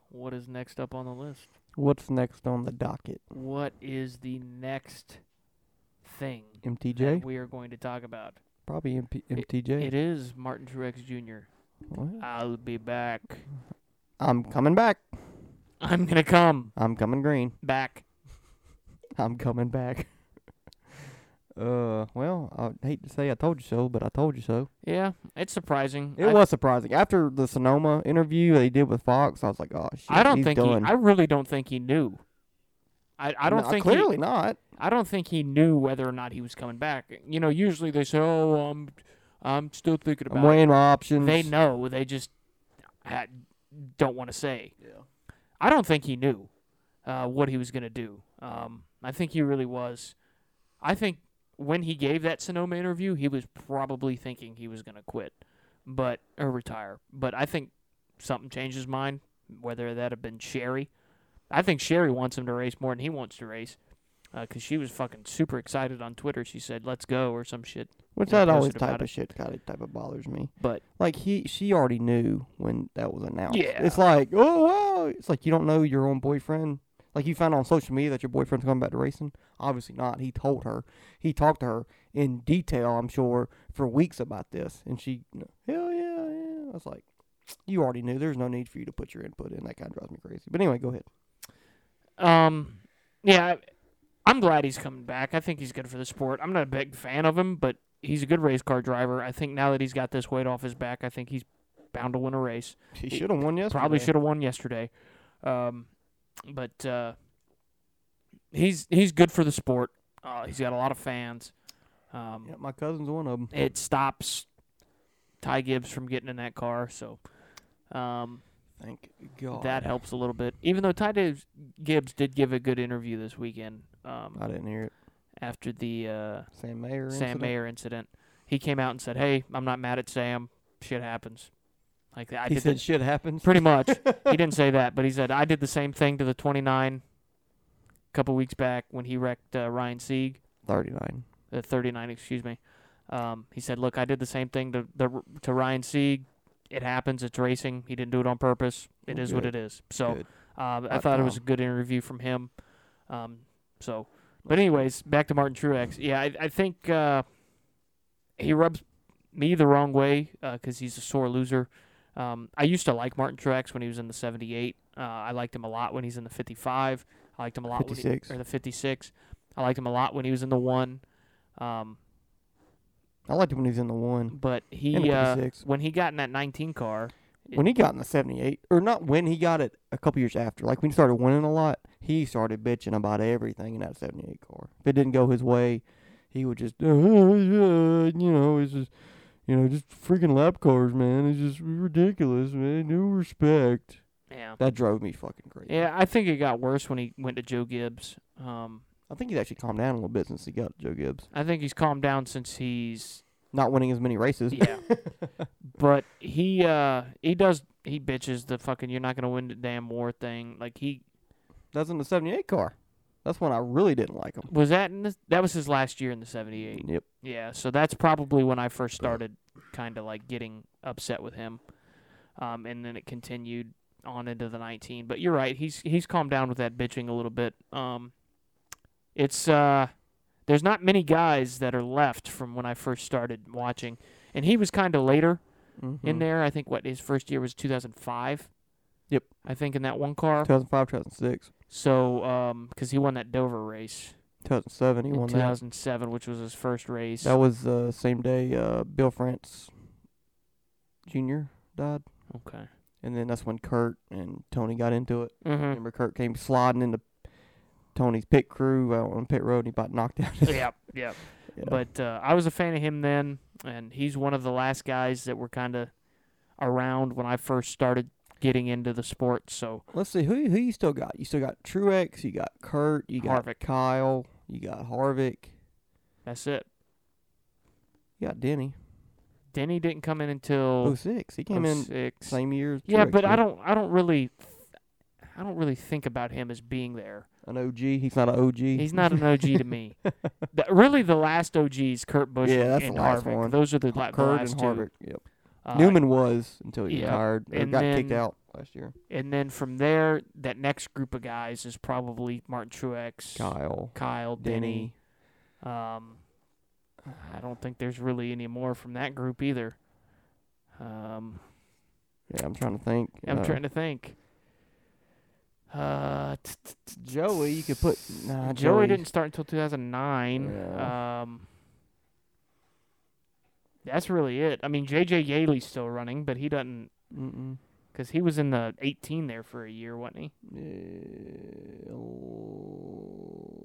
Speaker 1: what is next up on the list?
Speaker 2: What's next on the docket?
Speaker 1: What is the next thing
Speaker 2: MTJ?
Speaker 1: that we are going to talk about?
Speaker 2: Probably MP-
Speaker 1: It-
Speaker 2: MTJ.
Speaker 1: It is Martin Truex Jr.
Speaker 2: Well,
Speaker 1: I'll be back.
Speaker 2: I'm coming back.
Speaker 1: I'm gonna come
Speaker 2: I'm coming green.
Speaker 1: back.
Speaker 2: I'm coming back. uh, well, I hate to say I told you so, but I told you so.
Speaker 1: Yeah, it's surprising.
Speaker 2: It
Speaker 1: I,
Speaker 2: was surprising. After the Sonoma interview they did with Fox, I was like, oh shit,
Speaker 1: I don't think
Speaker 2: done.
Speaker 1: he. I really don't think he knew. I, I don't
Speaker 2: No,
Speaker 1: think
Speaker 2: clearly
Speaker 1: He,
Speaker 2: not.
Speaker 1: I don't think he knew whether or not he was coming back. You know, usually they say, "Oh, I'm, I'm still thinking
Speaker 2: I'm
Speaker 1: about."
Speaker 2: weighing my options.
Speaker 1: They know. They just ha don't want to say.
Speaker 2: Yeah.
Speaker 1: I don't think he knew uh, what he was going to do. Um, I think he really was. I think when he gave that Sonoma interview, he was probably thinking he was going to quit, but or retire. But I think something changed his mind. Whether that had been Sherry, I think Sherry wants him to race more than he wants to race, uh, because she was fucking super excited on Twitter. She said, "Let's go" or some shit.
Speaker 2: Which that always type
Speaker 1: it.
Speaker 2: of shit kind of type of bothers me.
Speaker 1: But
Speaker 2: Like he, she already knew when that was announced.
Speaker 1: Yeah.
Speaker 2: It's like, oh wow. It's like you don't know your own boyfriend. Like you found on social media that your boyfriend's coming back to racing. Obviously not. He told her. He talked to her in detail. I'm sure for weeks about this, and she, hell yeah, yeah. I was like, you already knew. There's no need for you to put your input in. That kind of drives me crazy. But anyway, go ahead.
Speaker 1: Um, yeah, I'm glad he's coming back. I think he's good for the sport. I'm not a big fan of him, but he's a good race car driver. I think now that he's got this weight off his back, I think he's bound to win a race.
Speaker 2: He should have won yesterday.
Speaker 1: Probably should have won yesterday. Um, but uh, he's he's good for the sport. Uh, he's got a lot of fans. Um,
Speaker 2: Yeah, my cousin's one of them.
Speaker 1: It stops Ty Gibbs from getting in that car, so um,
Speaker 2: Thank God.
Speaker 1: that helps a little bit. Even though Ty Gibbs, Gibbs did give a good interview this weekend. Um,
Speaker 2: I didn't hear it.
Speaker 1: after the uh,
Speaker 2: Sam Mayer.
Speaker 1: Sam
Speaker 2: incident?
Speaker 1: Mayer incident. He came out and said, "Hey, I'm not mad at Sam. Shit happens." Like I
Speaker 2: he
Speaker 1: did
Speaker 2: said
Speaker 1: the-
Speaker 2: shit happens.
Speaker 1: pretty much. he didn't say that, but he said I did the same thing to the 29 a couple weeks back when he wrecked uh, Ryan Sieg,
Speaker 2: Thirty-nine.
Speaker 1: uh, 39, excuse me. Um, he said, "Look, I did the same thing to the to Ryan Sieg. It happens. It's racing. He didn't do it on purpose. It is what
Speaker 2: Good.
Speaker 1: it is." So uh, I thought it was a good interview from him. Um, so, but anyways, back to Martin Truex. Yeah, I, I think uh, he rubs me the wrong way because he's a sore loser. Um, I used to like Martin Truex when he was in the 78. Uh, I liked him a lot when he's in the 55. I liked him a lot when he- or the 56. I liked him a lot when he was in the one. Um,
Speaker 2: I liked him when he was in the one.
Speaker 1: but he uh, when he got in that 19 car,
Speaker 2: When he got in the seventy-eight, or not when he got it, a couple years after. Like when he started winning a lot, he started bitching about everything in that seventy-eight car. If it didn't go his way, he would just, "Oh, yeah, you know, it's just, you know, just freaking lap cars, man. It's just ridiculous, man. No respect.
Speaker 1: yeah,
Speaker 2: That drove me fucking crazy.
Speaker 1: yeah, I think it got worse when he went to Joe Gibbs. Um,
Speaker 2: I think he's actually calmed down a little bit since he got Joe Gibbs.
Speaker 1: I think he's calmed down since he's
Speaker 2: Not winning as many races.
Speaker 1: yeah. but he uh he does he bitches the fucking you're not gonna win the damn war thing. Like he
Speaker 2: That's in the seventy-eight car. That's when I really didn't like him.
Speaker 1: was that in the, that was his last year in the seventy eight.
Speaker 2: Yep.
Speaker 1: Yeah, so that's probably when I first started kind of like getting upset with him. Um, and then it continued on into the 19. But you're right, he's he's calmed down with that bitching a little bit. Um, it's uh, there's not many guys that are left from when I first started watching, and he was kind of later in
Speaker 2: Mhm.
Speaker 1: there. I think what his first year was 2005.
Speaker 2: Yep.
Speaker 1: I think in that one car.
Speaker 2: 2005, 2006,
Speaker 1: So, um, because he won that Dover race
Speaker 2: 2007, he won that.
Speaker 1: 2007, which was his first race.
Speaker 2: That was the uh, same day uh, Bill France Jr. died.
Speaker 1: okay.
Speaker 2: And then that's when Kurt and Tony got into it.
Speaker 1: Mm-hmm.
Speaker 2: Remember, Kurt came sliding into Tony's pit crew out on pit road and he about knocked out his.
Speaker 1: yep, yep.
Speaker 2: Yeah.
Speaker 1: But uh, I was a fan of him then, and he's one of the last guys that were kind of around when I first started getting into the sport. So
Speaker 2: Let's see, who who you still got? You still got Truex, you got Kurt, you got
Speaker 1: Harvick.
Speaker 2: Kyle, you got Harvick,
Speaker 1: that's it.
Speaker 2: you got Denny.
Speaker 1: Denny didn't come in until
Speaker 2: 06, he came in
Speaker 1: 06.
Speaker 2: same year.
Speaker 1: Yeah,
Speaker 2: Truex
Speaker 1: but I don't. I don't really. I don't really think about him as being there.
Speaker 2: An OG, he's not an OG.
Speaker 1: He's not an OG to me. The, really, the last OGs, Kurt Busch
Speaker 2: Yeah, that's
Speaker 1: and
Speaker 2: the last
Speaker 1: Harvick.
Speaker 2: one.
Speaker 1: Those are the, la- the
Speaker 2: Kurt
Speaker 1: last
Speaker 2: and
Speaker 1: two.
Speaker 2: Harvick. Yep.
Speaker 1: Uh,
Speaker 2: Newman was until he
Speaker 1: yeah,
Speaker 2: retired or
Speaker 1: and
Speaker 2: got kicked out last year.
Speaker 1: And then from there, that next group of guys is probably Martin Truex,
Speaker 2: Kyle,
Speaker 1: Kyle, Denny.
Speaker 2: Denny.
Speaker 1: Um, I don't think there's really any more from that group either. Um,
Speaker 2: Yeah, I'm trying to think.
Speaker 1: I'm
Speaker 2: Uh,
Speaker 1: trying to think. Uh, t- t- t-
Speaker 2: Joey, you could put. Nah,
Speaker 1: Joey
Speaker 2: Joey
Speaker 1: didn't start until 2009.
Speaker 2: Yeah.
Speaker 1: Um, that's really it. I mean, JJ Yeley's still running, but he doesn't
Speaker 2: Mm-mm.
Speaker 1: because he was in the 18 there for a year, wasn't he?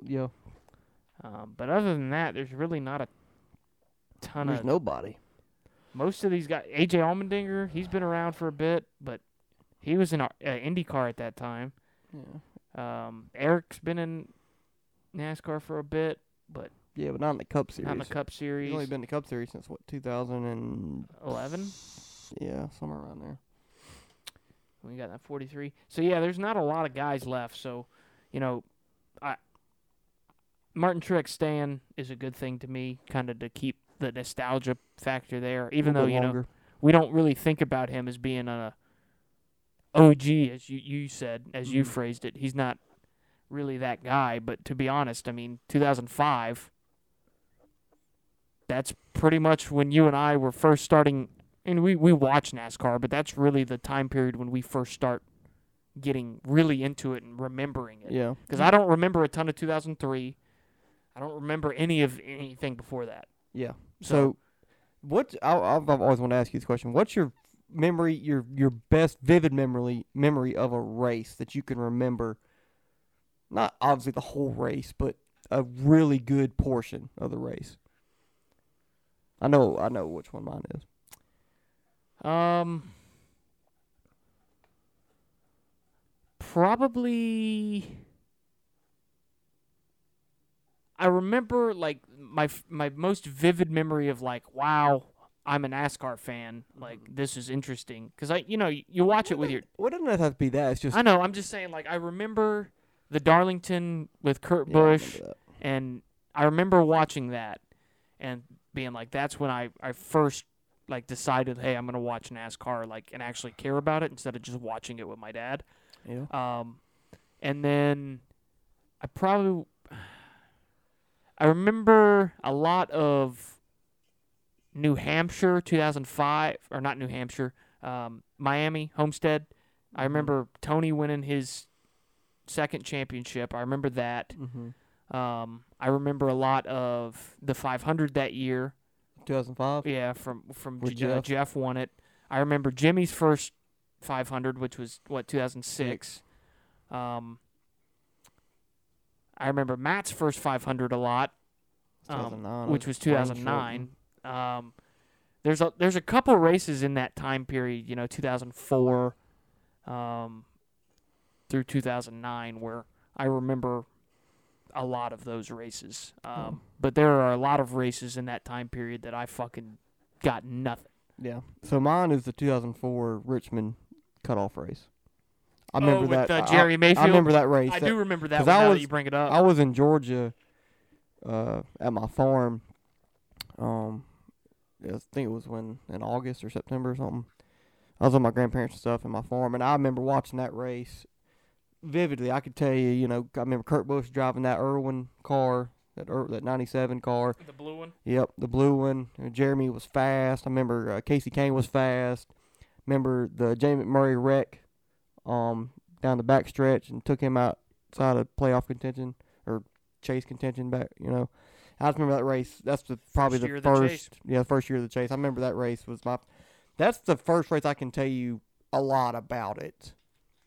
Speaker 2: Yeah.
Speaker 1: Um, but other than that, there's really not a ton
Speaker 2: There's
Speaker 1: of.
Speaker 2: nobody.
Speaker 1: most of these guys, AJ Allmendinger, he's been around for a bit, but he was in uh, IndyCar at that time.
Speaker 2: Yeah.
Speaker 1: Um, Aric's been in NASCAR for a bit, but
Speaker 2: Yeah, but not in the Cup Series.
Speaker 1: not in the Cup
Speaker 2: He's
Speaker 1: Series.
Speaker 2: only been in the Cup Series since what 2000
Speaker 1: 11.
Speaker 2: and yeah, somewhere around there.
Speaker 1: We got that 43. So yeah, there's not a lot of guys left. So, you know, I Martin Truex staying is a good thing to me, kind of to keep the nostalgia factor there. Even though you know we don't really think about him as being a OG, as you you said, as you
Speaker 2: Mhm.
Speaker 1: phrased it. He's not really that guy. But to be honest, I mean, 2005. That's pretty much when you and I were first starting, and we we watch NASCAR, but that's really the time period when we first start getting really into it and remembering it.
Speaker 2: Yeah.
Speaker 1: Because I don't remember a ton of 2003. I don't remember any of anything before that.
Speaker 2: Yeah.
Speaker 1: So-
Speaker 2: So, what I, I've, I've always wanted to ask you this question. What's your memory, your your best vivid memory memory of a race that you can remember? Not obviously the whole race, but a really good portion of the race. I know, I know which one mine is.
Speaker 1: Um, probably. I remember like my my most vivid memory of like, wow, I'm a NASCAR fan. Like this is interesting because I, you know, you, you watch it with your.
Speaker 2: It doesn't have to be that. It's just
Speaker 1: I know. I'm just saying. Like I remember the Darlington with Kurt
Speaker 2: Yeah,
Speaker 1: Busch, and I remember watching that and being like, that's when I I first like decided, hey, I'm gonna watch NASCAR like and actually care about it instead of just watching it with my dad.
Speaker 2: Yeah.
Speaker 1: Um, and then I probably I remember a lot of New Hampshire 2005 or not New Hampshire, um, Miami Homestead. I remember Tony winning his second championship. I remember that.
Speaker 2: Mm-hmm.
Speaker 1: Um, I remember a lot of the 500 that year.
Speaker 2: 2005.
Speaker 1: Yeah, from from J- uh,
Speaker 2: Jeff?
Speaker 1: Jeff won it. I remember Jimmie's first 500, which was what 2006. Um, I remember Matt's first 500 a lot, um,
Speaker 2: 2009,
Speaker 1: which was 2009. Um, there's a there's a couple races in that time period, you know, 2004 um, through 2009, where I remember a lot of those races. Um,
Speaker 2: Oh.
Speaker 1: But there are a lot of races in that time period that I fucking got nothing.
Speaker 2: Yeah. So mine is the 2004 Richmond cutoff race. I
Speaker 1: Oh,
Speaker 2: remember
Speaker 1: with,
Speaker 2: that.
Speaker 1: uh, Jerry Mayfield.
Speaker 2: I,
Speaker 1: Mayfield?
Speaker 2: remember that race.
Speaker 1: I
Speaker 2: That-
Speaker 1: do remember that
Speaker 2: 'cause
Speaker 1: one
Speaker 2: I
Speaker 1: that
Speaker 2: was-
Speaker 1: you bring it up.
Speaker 2: I was in Georgia uh, at my farm. Um, I think it was when in August or September or something. I was with my grandparents and stuff in my farm, and I remember watching that race vividly. I could tell you, you know, I remember Kurt Busch driving that Irwin car, that Ir- that '97 car.
Speaker 1: the blue one.
Speaker 2: Yep, the blue one. Uh, Jeremy was fast. I remember uh, Kasey Kahne was fast. Remember the Jamie McMurray wreck um, down the back stretch and took him outside of playoff contention or chase contention back. You know, I just remember that race. That's the probably
Speaker 1: First
Speaker 2: the
Speaker 1: of the
Speaker 2: first. yeah, the first year of the chase. I remember that race was my. That's the first race I can tell you a lot about it.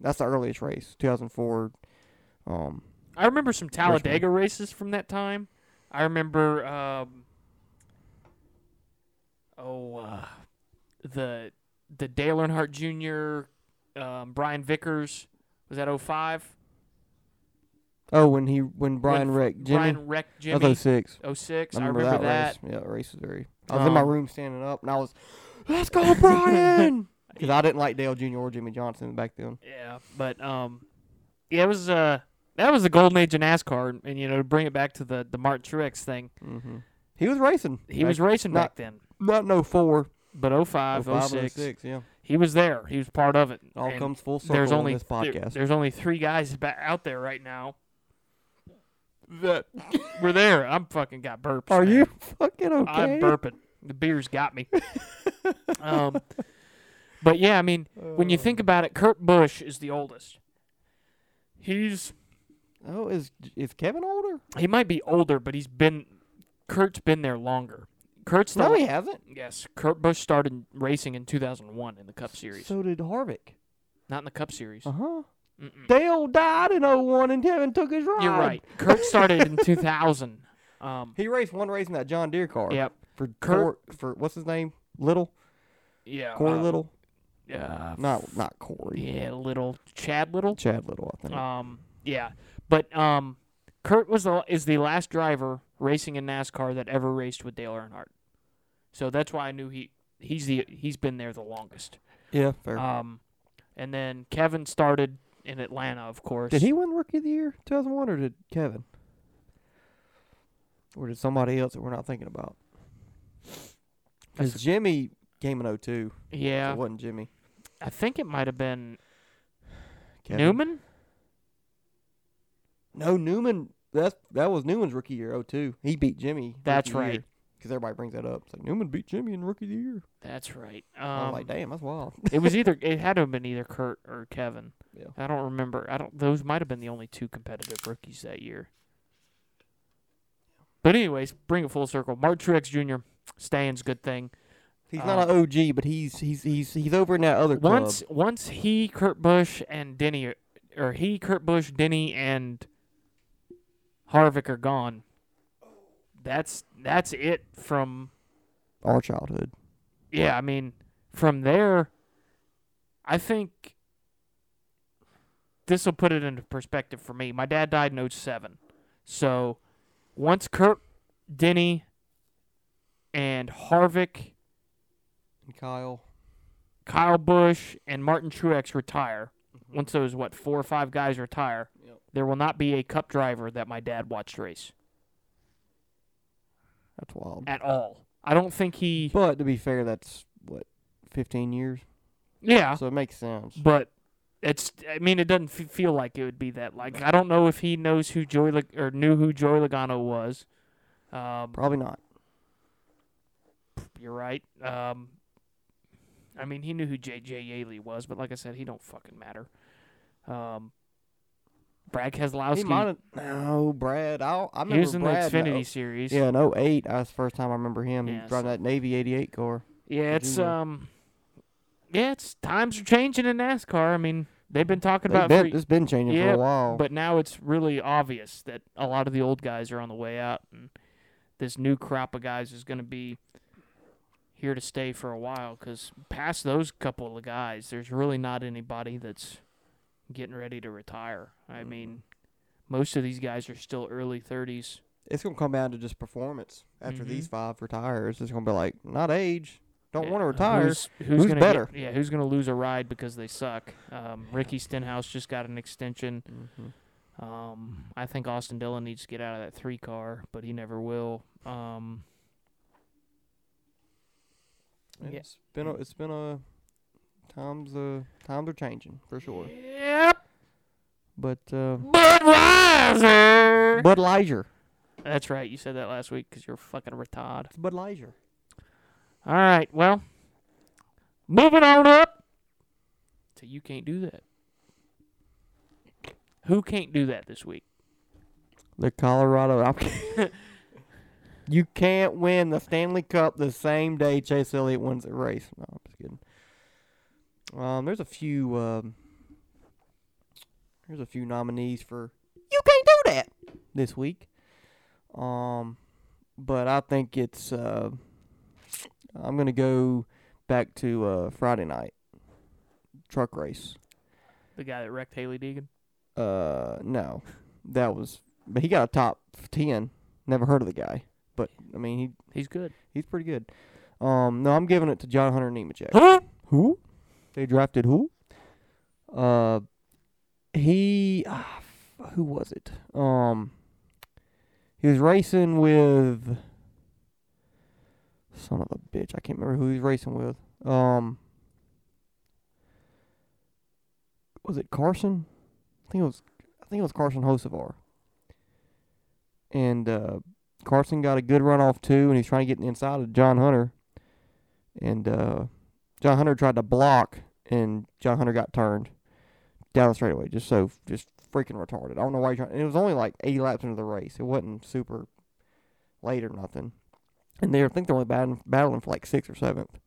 Speaker 2: That's the earliest race, 2004. Um,
Speaker 1: I remember some Talladega races from that time. I remember, um, oh, uh, the the Dale Earnhardt Jr., um, Brian Vickers. Was that 05?
Speaker 2: oh, when he when Brian wrecked Jimmie.
Speaker 1: Brian wrecked
Speaker 2: That
Speaker 1: Jimmie.
Speaker 2: was 06.
Speaker 1: 06.
Speaker 2: I
Speaker 1: I
Speaker 2: remember,
Speaker 1: remember,
Speaker 2: that,
Speaker 1: that.
Speaker 2: race. Yeah, the race was very. I was in my
Speaker 1: Um,
Speaker 2: room standing up, and I was, "Let's go, Brian!" Because I didn't like Dale Jr. or Jimmie Johnson back then.
Speaker 1: Yeah, but um, yeah, it was uh that was the golden age of NASCAR, and, and you know to bring it back to the the Martin Truex thing,
Speaker 2: hmm He was racing.
Speaker 1: he was racing
Speaker 2: not-
Speaker 1: back then.
Speaker 2: not no four,
Speaker 1: But 05,
Speaker 2: 05,
Speaker 1: 06,
Speaker 2: 06, Yeah,
Speaker 1: he was there. He was part of it.
Speaker 2: all
Speaker 1: And
Speaker 2: comes full circle
Speaker 1: there's only
Speaker 2: on this
Speaker 1: there-
Speaker 2: podcast.
Speaker 1: there's only three guys ba- out there right now that were there. I'm fucking got burps.
Speaker 2: Are
Speaker 1: man.
Speaker 2: you fucking okay?
Speaker 1: I'm burping. The beer's got me. um, but yeah, I mean, when you
Speaker 2: Uh.
Speaker 1: think about it, Kurt Busch is the oldest. He's
Speaker 2: Oh, is is Kevin older?
Speaker 1: he might be older, but he's been Kurt's been there longer. Kurt's the
Speaker 2: No, he hasn't.
Speaker 1: yes. Kurt Busch started racing in 2001 in the Cup Series,
Speaker 2: So did Harvick.
Speaker 1: not in the Cup Series.
Speaker 2: Uh huh.
Speaker 1: Mm-mm.
Speaker 2: Dale died in 01 and Kevin took his ride.
Speaker 1: You're right. Kurt started in 2000. Um,
Speaker 2: He raced one race in that John Deere car.
Speaker 1: yep.
Speaker 2: For
Speaker 1: Kurt-
Speaker 2: Cor- for what's his name? Little
Speaker 1: Yeah.
Speaker 2: Corey
Speaker 1: uh,
Speaker 2: Little.
Speaker 1: Uh,
Speaker 2: Not not Corey.
Speaker 1: yeah, little Chad Little.
Speaker 2: Chad Little, I think.
Speaker 1: Um, yeah, but um, Kurt was the is the last driver racing in NASCAR that ever raced with Dale Earnhardt. So that's why I knew he he's the he's been there the longest.
Speaker 2: yeah, fair.
Speaker 1: Um, and then Kevin started in Atlanta, of course.
Speaker 2: did he win Rookie of the Year 2001 or did Kevin? Or did somebody else that we're not thinking about? Because
Speaker 1: That's-
Speaker 2: Jimmie came in 02. so
Speaker 1: Yeah,
Speaker 2: It wasn't Jimmie.
Speaker 1: I think it might have been
Speaker 2: Kevin.
Speaker 1: Newman.
Speaker 2: No, Newman. That's that was Newman's rookie year 02. He beat Jimmie.
Speaker 1: That's right.
Speaker 2: Because everybody brings that up. It's like Newman beat Jimmie in rookie of the year.
Speaker 1: That's right.
Speaker 2: I'm
Speaker 1: Um,
Speaker 2: like, damn, that's wild.
Speaker 1: it was either it had to have been either Kurt or Kevin.
Speaker 2: Yeah.
Speaker 1: I don't remember. I don't. Those might have been the only two competitive rookies that year. But anyways, bring it full circle. Mark Truex Jr. staying's good thing.
Speaker 2: He's
Speaker 1: Uh,
Speaker 2: not an OG, but he's he's he's he's over in that other club.
Speaker 1: Once once he, Kurt Busch, and Denny, or he, Kurt Busch, Denny, and Harvick are gone. That's that's it from
Speaker 2: our childhood.
Speaker 1: yeah. I mean, from there, I think this will put it into perspective for me. My dad died in 07. so once Kurt Denny and Harvick,
Speaker 2: And Kyle.
Speaker 1: Kyle Busch, and Martin Truex retire, once those what four or five guys retire,
Speaker 2: Yep.
Speaker 1: there will not be a Cup driver that my dad watched race
Speaker 2: That's wild.
Speaker 1: at all. I don't think he.
Speaker 2: But to be fair, that's what, 15 years?
Speaker 1: Yeah,
Speaker 2: So it makes sense.
Speaker 1: but it's. I mean, it doesn't f- feel like it would be that. Like I don't know if he knows who Joey Lag- or knew who Joey Logano was. Um,
Speaker 2: Probably not.
Speaker 1: You're right. Um, I mean, he knew who J.J. Yeley was, but like I said, he don't fucking matter. Um, Brad
Speaker 2: He
Speaker 1: Keselowski,
Speaker 2: might have. No, Brad. I, I remember
Speaker 1: he was in
Speaker 2: Brad
Speaker 1: the
Speaker 2: in
Speaker 1: Xfinity series.
Speaker 2: Yeah, in 08, that's the first time I remember him
Speaker 1: Yeah,
Speaker 2: driving
Speaker 1: so-
Speaker 2: that Navy 88 car.
Speaker 1: yeah, it's
Speaker 2: Junior.
Speaker 1: um, yeah, it's times are changing in NASCAR. I mean, they've been talking
Speaker 2: They've
Speaker 1: about,
Speaker 2: been,
Speaker 1: for-
Speaker 2: it's been changing
Speaker 1: Yeah,
Speaker 2: for a while.
Speaker 1: but now it's really obvious that a lot of the old guys are on the way out, and this new crop of guys is going to be here to stay for a while. Because past those couple of guys, there's really not anybody that's getting ready to retire. I
Speaker 2: Mm-hmm.
Speaker 1: mean, most of these guys are still early 30s.
Speaker 2: it's going to come down to just performance. After
Speaker 1: Mhm.
Speaker 2: these five retires, it's going to be like, not age. Don't
Speaker 1: Yeah,
Speaker 2: want to retire.
Speaker 1: Who's, who's,
Speaker 2: Who's
Speaker 1: gonna
Speaker 2: better?
Speaker 1: Get, yeah, who's going to lose a ride because they suck? Um, Ricky Stenhouse just got an extension.
Speaker 2: Mhm.
Speaker 1: Um, I think Austin Dillon needs to get out of that three car, but he never will. Um, Yeah.
Speaker 2: It's been a, it's been a times uh times are changing for sure.
Speaker 1: Yep.
Speaker 2: But uh,
Speaker 1: Budweiser.
Speaker 2: Bud Liger.
Speaker 1: That's right. You said that last week because you're fucking retard.
Speaker 2: It's Bud Liger.
Speaker 1: All right. Well, moving on up. So you can't do that. Who can't do that this week?
Speaker 2: The Colorado. You can't win the Stanley Cup the same day Chase Elliott wins a race. No, I'm just kidding. Um, there's a few. Um, there's a few nominees for you can't do that this week. Um, but I think it's. Uh, I'm gonna go back to uh, Friday night truck race.
Speaker 1: The guy that wrecked Hailie Deegan.
Speaker 2: Uh, no, that was. But he got a top ten. Never heard of the guy, but I mean he
Speaker 1: He's good.
Speaker 2: he's pretty good. Um, no, I'm giving it to John Hunter Nemechek.
Speaker 1: Huh?
Speaker 2: Who? They drafted who? Uh, he. ah, who was it? Um, he was racing with. Son of a bitch! I can't remember who he was racing with. Um, was it Carson? I think it was. I think it was Carson Hocevar. And uh, Carson got a good run off too, and he's trying to get inside of John Hunter. And uh, John Hunter tried to block, and John Hunter got turned down the straightaway. Just so, just freaking retarded. I don't know why. And it was only like 80 laps into the race. It wasn't super late or nothing. And they, I think they're only battling, battling for like sixth or seventh.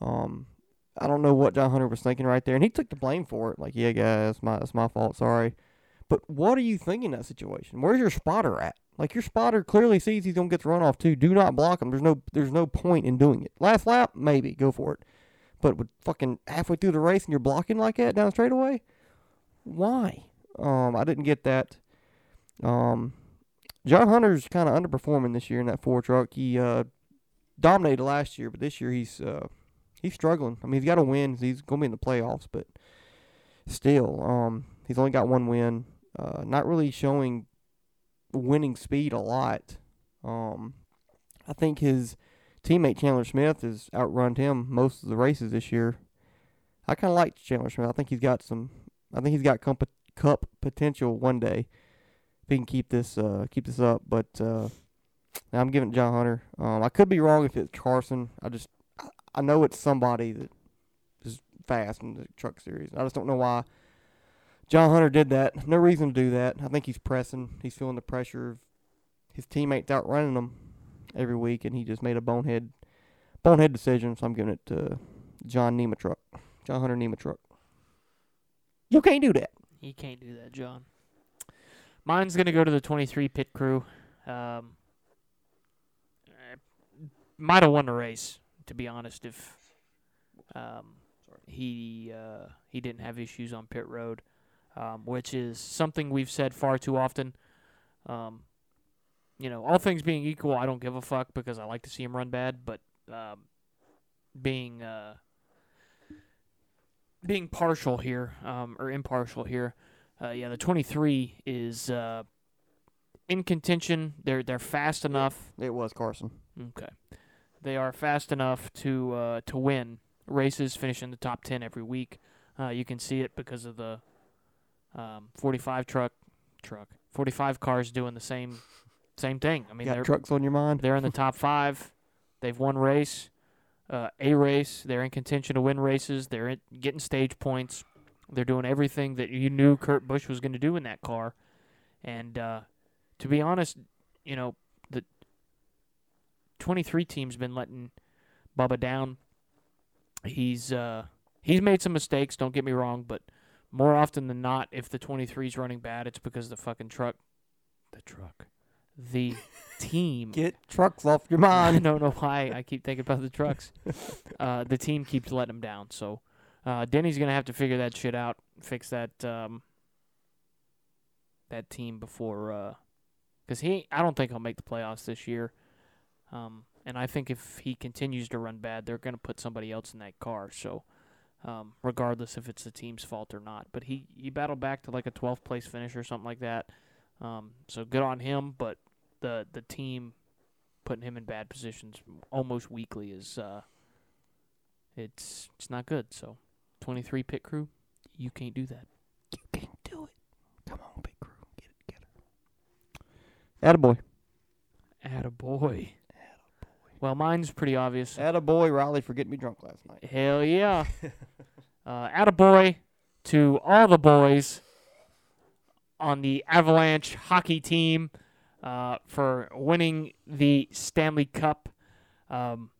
Speaker 2: Um, I don't know what John Hunter was thinking right there, and he took the blame for it. Like, yeah, guys, my it's my fault. Sorry. But what are you thinking in that situation? Where's your spotter at? Like your spotter clearly sees he's gonna get the runoff too. Do not block him. There's no there's no point in doing it. Last lap, maybe go for it. But with fucking halfway through the race and you're blocking like that down straightaway, why? Um, I didn't get that. Um, John Hunter's kind of underperforming this year in that four truck. He uh dominated last year, but this year he's uh he's struggling. I mean, he's got to win. He's gonna be in the playoffs, but still, um, he's only got one win. Uh, not really showing winning speed a lot. Um, I think his teammate Chandler Smith has outrun him most of the races this year. I kind of like Chandler Smith. I think he's got some. I think he's got cup cup potential one day. If he can keep this uh, keep this up, but uh, I'm giving it John Hunter. Um, I could be wrong if it's Carson. I just I know it's somebody that is fast in the truck series. I just don't know why John Hunter did that. No reason to do that. I think he's pressing. He's feeling the pressure of his teammates outrunning him every week, and he just made a bonehead bonehead decision. So I'm giving it to John Nematruck. John Hunter Nematruck. You can't do that.
Speaker 1: You can't do that, John. Mine's gonna go to the 23 pit crew. Um, might have won the race, to be honest, if um, he uh, he didn't have issues on pit road, um, which is something we've said far too often. Um, you know, all things being equal, I don't give a fuck because I like to see him run bad. But um, being uh, being partial here um, or impartial here, uh, yeah, the 23 is uh, in contention. They're they're fast enough.
Speaker 2: It was Carson.
Speaker 1: Okay, they are fast enough to uh, to win races, finish in the top 10 every week. Uh, you can see it because of the um, 45 truck truck 45 cars doing the same same thing. I mean, they're
Speaker 2: trucks on your mind?
Speaker 1: they're in the top five. They've won race, uh, a race. They're in contention to win races. They're in, getting stage points. They're doing everything that you knew Kurt Busch was going to do in that car. And uh, to be honest, you know the 23 team's been letting Bubba down. He's uh, he's made some mistakes. Don't get me wrong, but more often than not, if the 23's running bad, it's because the fucking truck, the truck, the team
Speaker 2: Get trucks off your mind.
Speaker 1: I don't know why I keep thinking about the trucks. uh, the team keeps letting them down. So uh, Denny's gonna have to figure that shit out, fix that um, that team before, because he I don't think he'll make the playoffs this year. Um, and I think if he continues to run bad, they're gonna put somebody else in that car. So. Um, regardless if it's the team's fault or not, but he, he battled back to like a 12th place finish or something like that. Um, so good on him, but the the team putting him in bad positions almost weekly is uh it's it's not good. So 23 pit crew, you can't do that.
Speaker 2: You can't do it. Come on, big crew. Get it together. Attaboy.
Speaker 1: Attaboy. Well, mine's pretty obvious.
Speaker 2: Attaboy, Riley, for getting me drunk last night.
Speaker 1: Hell yeah. uh, attaboy to all the boys on the Avalanche hockey team uh, for winning the Stanley Cup. Um,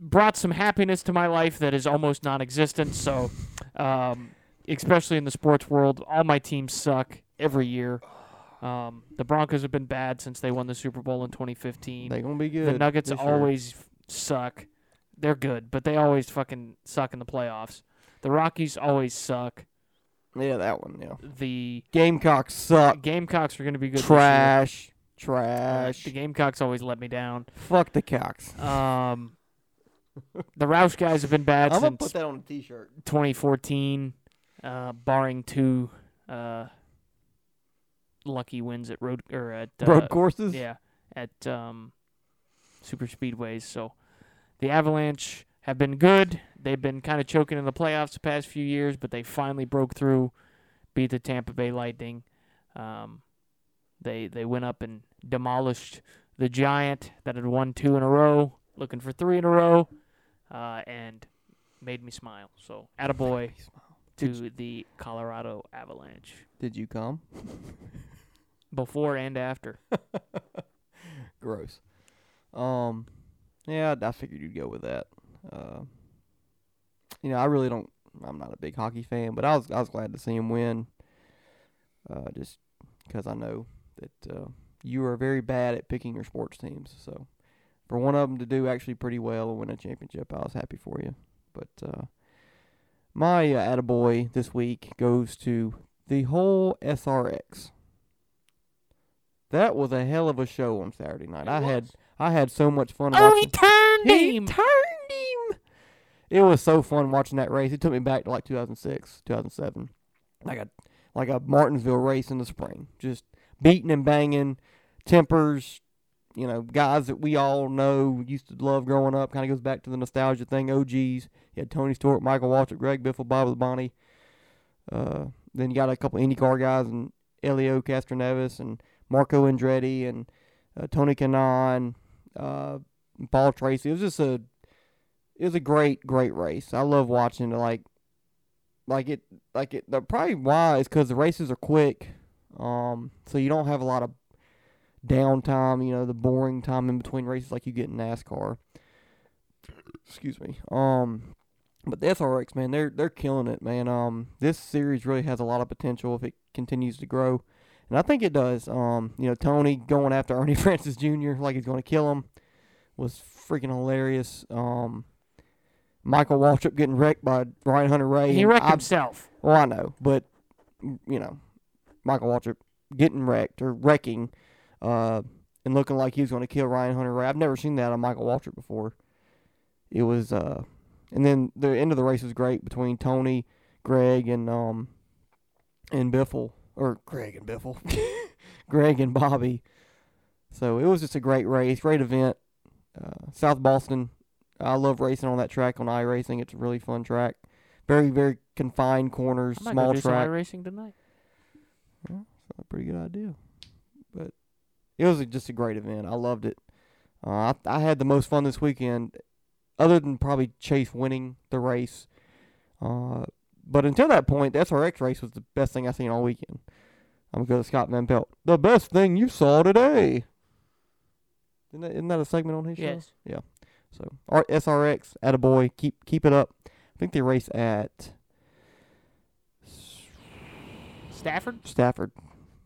Speaker 1: brought some happiness to my life that is almost non-existent. So, um, especially in the sports world, all my teams suck every year. Um, the Broncos have been bad since they won the Super Bowl in 2015.
Speaker 2: They gonna be good.
Speaker 1: The Nuggets
Speaker 2: year.
Speaker 1: always f- suck. They're good, but they always fucking suck in the playoffs. The Rockies always suck.
Speaker 2: Yeah, that one. Yeah.
Speaker 1: The
Speaker 2: Gamecocks suck.
Speaker 1: Gamecocks are going to be good. this
Speaker 2: Trash.
Speaker 1: year.
Speaker 2: Trash.
Speaker 1: The Gamecocks always let me down.
Speaker 2: Fuck the cocks.
Speaker 1: Um, the Roush guys have been bad
Speaker 2: I'm gonna
Speaker 1: since
Speaker 2: put that on a T-shirt.
Speaker 1: 2014, uh, barring two uh, lucky wins at road or at uh,
Speaker 2: Road courses.
Speaker 1: Yeah, at um, super speedways. So the Avalanche have been good. They've been kind of choking in the playoffs the past few years, but they finally broke through, beat the Tampa Bay Lightning. Um, they they went up and demolished the Giant that had won two in a row, looking for three in a row, uh, and made me smile. So, attaboy to the Colorado Avalanche
Speaker 2: Did you come?
Speaker 1: before and after.
Speaker 2: Gross. Um, yeah, I figured you'd go with that. Uh, you know, I really don't. I'm not a big hockey fan, but I was I was glad to see him win. Uh, just because I know that uh, you are very bad at picking your sports teams. So for one of them to do actually pretty well and win a championship, I was happy for you. But uh, my uh, attaboy this week goes to the whole SRX. That was a hell of a show on Saturday night.
Speaker 1: It
Speaker 2: I had. I had so much fun
Speaker 1: Oh,
Speaker 2: watching.
Speaker 1: he turned
Speaker 2: He
Speaker 1: him.
Speaker 2: turned him. It was so fun watching that race. It took me back to like 2006, 2007, like a like a Martinsville race in the spring. Just beating and banging, tempers. You know, guys that we all know used to love growing up. Kind of goes back to the nostalgia thing. OGs. You had Tony Stewart, Michael Waltrip, Greg Biffle, Bob Labonte. Uh, then you got a couple IndyCar guys and Helio Castroneves and Marco Andretti and uh, Tony Kanaan, uh, Paul Tracy. It was just a it was a great, great race. I love watching it. Like, like it, like it. The probably why is because the races are quick, um, so you don't have a lot of downtime. You know, the boring time in between races like you get in NASCAR. Excuse me. Um, but the SRX man, they're they're killing it, man. Um, this series really has a lot of potential if it continues to grow, and I think it does. Um, you know, Tony going after Ernie Francis Jr. like he's going to kill him was freaking hilarious. Um, Michael Waltrip getting wrecked by Ryan Hunter-Reay.
Speaker 1: He wrecked
Speaker 2: I-
Speaker 1: himself.
Speaker 2: Well, I know, but you know, Michael Waltrip getting wrecked or wrecking, uh, and looking like he was going to kill Ryan Hunter-Reay. I've never seen that on Michael Waltrip before. It was, uh, and then the end of the race was great between Tony, Greg, and um, and Biffle or Greg and Biffle, Greg and Bobby. So it was just a great race, great event. Uh, South Boston, I love racing on that track on iRacing. It's a really fun track. Very, very confined corners,
Speaker 1: I might
Speaker 2: small
Speaker 1: go do some
Speaker 2: track.
Speaker 1: racing tonight.
Speaker 2: It's a pretty good idea. But it was a, just a great event. I loved it. Uh, I, I had the most fun this weekend, other than probably Chase winning the race. Uh, but until that point, the SRX race was the best thing I've seen all weekend. I'm gonna go to Scott Van Pelt. The best thing you saw today. Isn't that, isn't that a segment on his show?
Speaker 1: Yes. Yeah.
Speaker 2: So R- SRX, attaboy, keep keep it up. I think they race at
Speaker 1: Stafford.
Speaker 2: Stafford.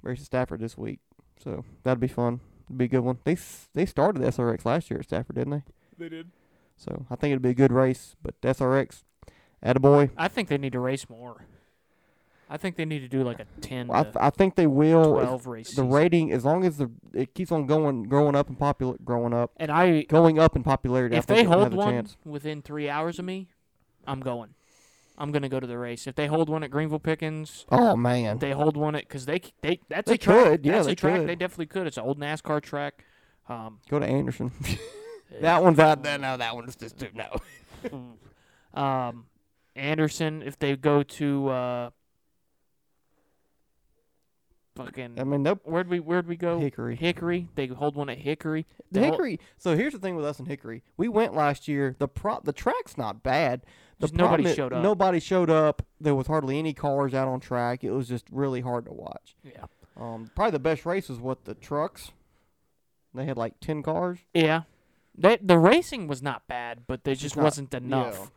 Speaker 2: Race at Stafford this week. So that'd be fun. It'd be a good one. They they started the SRX last year at Stafford, didn't they?
Speaker 1: They did.
Speaker 2: So I think it'd be a good race. But the SRX, attaboy.
Speaker 1: I think they need to race more. I think they need to do like a ten
Speaker 2: I,
Speaker 1: to
Speaker 2: th- I think they will.
Speaker 1: twelve race.
Speaker 2: The rating, as long as the it keeps on going, growing up in popular, growing up,
Speaker 1: and I
Speaker 2: going up in popularity. I
Speaker 1: if they hold
Speaker 2: a
Speaker 1: one
Speaker 2: chance.
Speaker 1: within three hours of me, I'm going. I'm gonna go to the race. If they hold one at Greenville Pickens,
Speaker 2: Oh man,
Speaker 1: they hold one at because they they that's
Speaker 2: They
Speaker 1: a track.
Speaker 2: could, yeah,
Speaker 1: that's
Speaker 2: they
Speaker 1: a track.
Speaker 2: could.
Speaker 1: They definitely could. It's an old NASCAR track. Um,
Speaker 2: go to Anderson. that one's out there. No, that one's just too no.
Speaker 1: um, Anderson. If they go to uh, fucking
Speaker 2: I mean, nope.
Speaker 1: where'd we where'd we go?
Speaker 2: Hickory.
Speaker 1: Hickory. They hold one at Hickory.
Speaker 2: The
Speaker 1: They
Speaker 2: Hickory. So here's the thing with us in Hickory. We went last year. The pro the track's not bad. The
Speaker 1: Just nobody
Speaker 2: problem is-
Speaker 1: showed up.
Speaker 2: Nobody showed up. There was hardly any cars out on track. It was just really hard to watch.
Speaker 1: Yeah.
Speaker 2: Um, probably the best race was what the trucks. They had like ten cars.
Speaker 1: Yeah. They, the racing was not bad, but there just
Speaker 2: not-
Speaker 1: wasn't enough.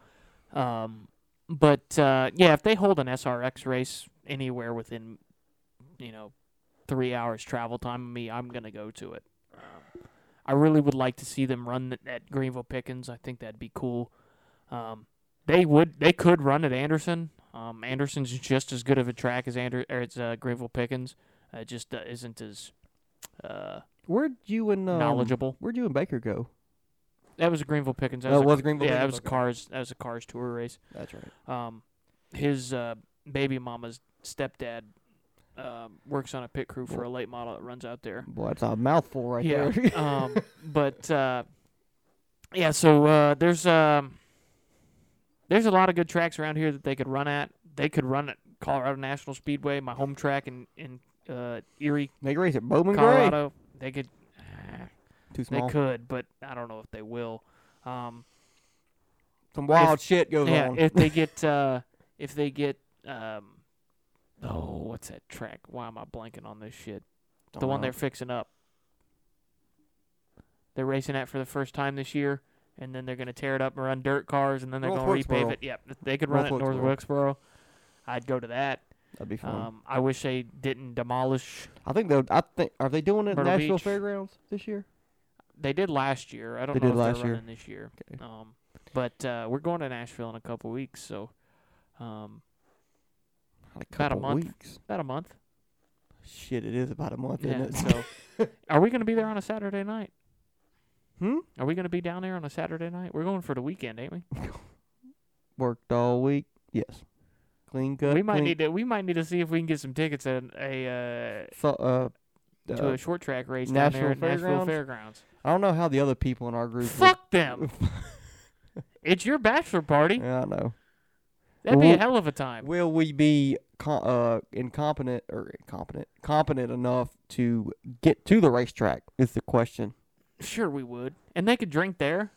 Speaker 1: Um, but uh, yeah, if they hold an SRX race anywhere within, you know, three hours travel time of me, I'm gonna go to it. Um, I really would like to see them run at Greenville Pickens. I think that'd be cool. Um, they would, they could run at Anderson. Um, Anderson's just as good of a track as Ander, or it's uh, Greenville Pickens. Uh, it just uh, isn't as uh,
Speaker 2: Where'd you and um,
Speaker 1: knowledgeable.
Speaker 2: Where'd you and Baker go?
Speaker 1: That was a Greenville Pickens. That
Speaker 2: Oh,
Speaker 1: was
Speaker 2: it
Speaker 1: a,
Speaker 2: was Greenville
Speaker 1: Yeah, that was
Speaker 2: Okay.
Speaker 1: cars. That was a cars tour race.
Speaker 2: That's right.
Speaker 1: Um, his uh, baby mama's stepdad um, works on a pit crew for a late model that runs out there.
Speaker 2: Boy, that's a mouthful right
Speaker 1: yeah.
Speaker 2: there.
Speaker 1: um, but uh, yeah, so uh, there's um, there's a lot of good tracks around here that they could run at. They could run at Colorado National Speedway, my home track in in uh, Erie,
Speaker 2: they race at Bowman Gray.
Speaker 1: Colorado. They could.
Speaker 2: Too
Speaker 1: They could, but I don't know if they will. Um,
Speaker 2: Some wild shit goes
Speaker 1: yeah,
Speaker 2: on.
Speaker 1: if they get uh, if they get um, oh, what's that track? Why am I blanking on this shit? the
Speaker 2: Don't
Speaker 1: one
Speaker 2: know.
Speaker 1: they're fixing up. They're racing that for the first time this year, and then they're going to tear it up and run dirt cars, and then they're going to repave it. Yep, they could run
Speaker 2: North
Speaker 1: it in North
Speaker 2: Wilkesboro.
Speaker 1: I'd go to that.
Speaker 2: That'd be fun.
Speaker 1: Um, I wish they didn't demolish.
Speaker 2: I think they'll. I think are they doing it at Nashville
Speaker 1: Beach.
Speaker 2: Fairgrounds this year?
Speaker 1: They did last year. I don't
Speaker 2: They
Speaker 1: know
Speaker 2: did
Speaker 1: if
Speaker 2: last
Speaker 1: they're
Speaker 2: year.
Speaker 1: running this year.
Speaker 2: Okay.
Speaker 1: Um, but uh, we're going to Nashville in a couple weeks, so um,
Speaker 2: a
Speaker 1: About a month.
Speaker 2: weeks.
Speaker 1: about a month.
Speaker 2: Shit, it is about a month,
Speaker 1: Yeah.
Speaker 2: isn't it?
Speaker 1: So, are we going to be there on a Saturday night?
Speaker 2: hmm.
Speaker 1: Are we going to be down there on a Saturday night? We're going for the weekend, ain't we?
Speaker 2: Worked all week. Yes. Clean cut.
Speaker 1: we might
Speaker 2: clean,
Speaker 1: need to. We might need to see if we can get some tickets at a
Speaker 2: So, uh,
Speaker 1: uh, to
Speaker 2: uh,
Speaker 1: a short track race down there at Nashville
Speaker 2: Fairgrounds? I don't know how the other people in our group. would-
Speaker 1: Fuck them! it's your bachelor party.
Speaker 2: yeah, I know.
Speaker 1: That'd be a hell of a time.
Speaker 2: Will we be uh incompetent or incompetent competent enough to get to the racetrack? Is the question.
Speaker 1: Sure, we would, and they could drink there.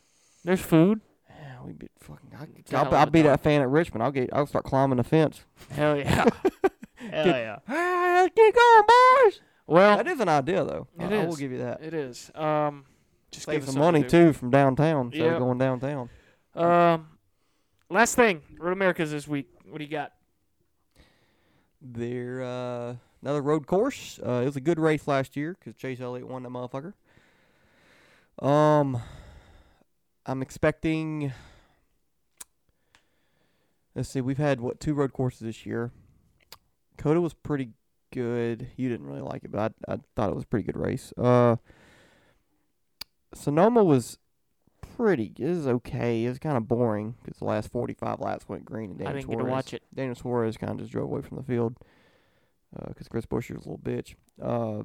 Speaker 1: There's food.
Speaker 2: Yeah, we be fucking. I, I'll, I'll be
Speaker 1: time.
Speaker 2: that fan at Richmond. I'll get. I'll start climbing the fence.
Speaker 1: Hell yeah. hell yeah.
Speaker 2: Hey, let's get going, boys.
Speaker 1: Well,
Speaker 2: That is an idea, though.
Speaker 1: It
Speaker 2: I, I will give you that.
Speaker 1: it is. Um, just give
Speaker 2: Save
Speaker 1: us
Speaker 2: some money
Speaker 1: to
Speaker 2: too from downtown. Instead
Speaker 1: Yep.
Speaker 2: of going downtown.
Speaker 1: Um, last thing, Road Americas this week. What do you got?
Speaker 2: There, uh, another road course. Uh, it was a good race last year because Chase Elliott won that motherfucker. Um, I'm expecting. Let's see. We've had what two road courses this year. COTA was pretty good. You didn't really like it, but I, I thought it was a pretty good race. Uh, Sonoma was pretty. It was okay. It was kind of boring because the last 45 laps went green. And
Speaker 1: I didn't get to watch it.
Speaker 2: Daniel Suarez kind of just drove away from the field because Chris Buescher was a little bitch. Uh,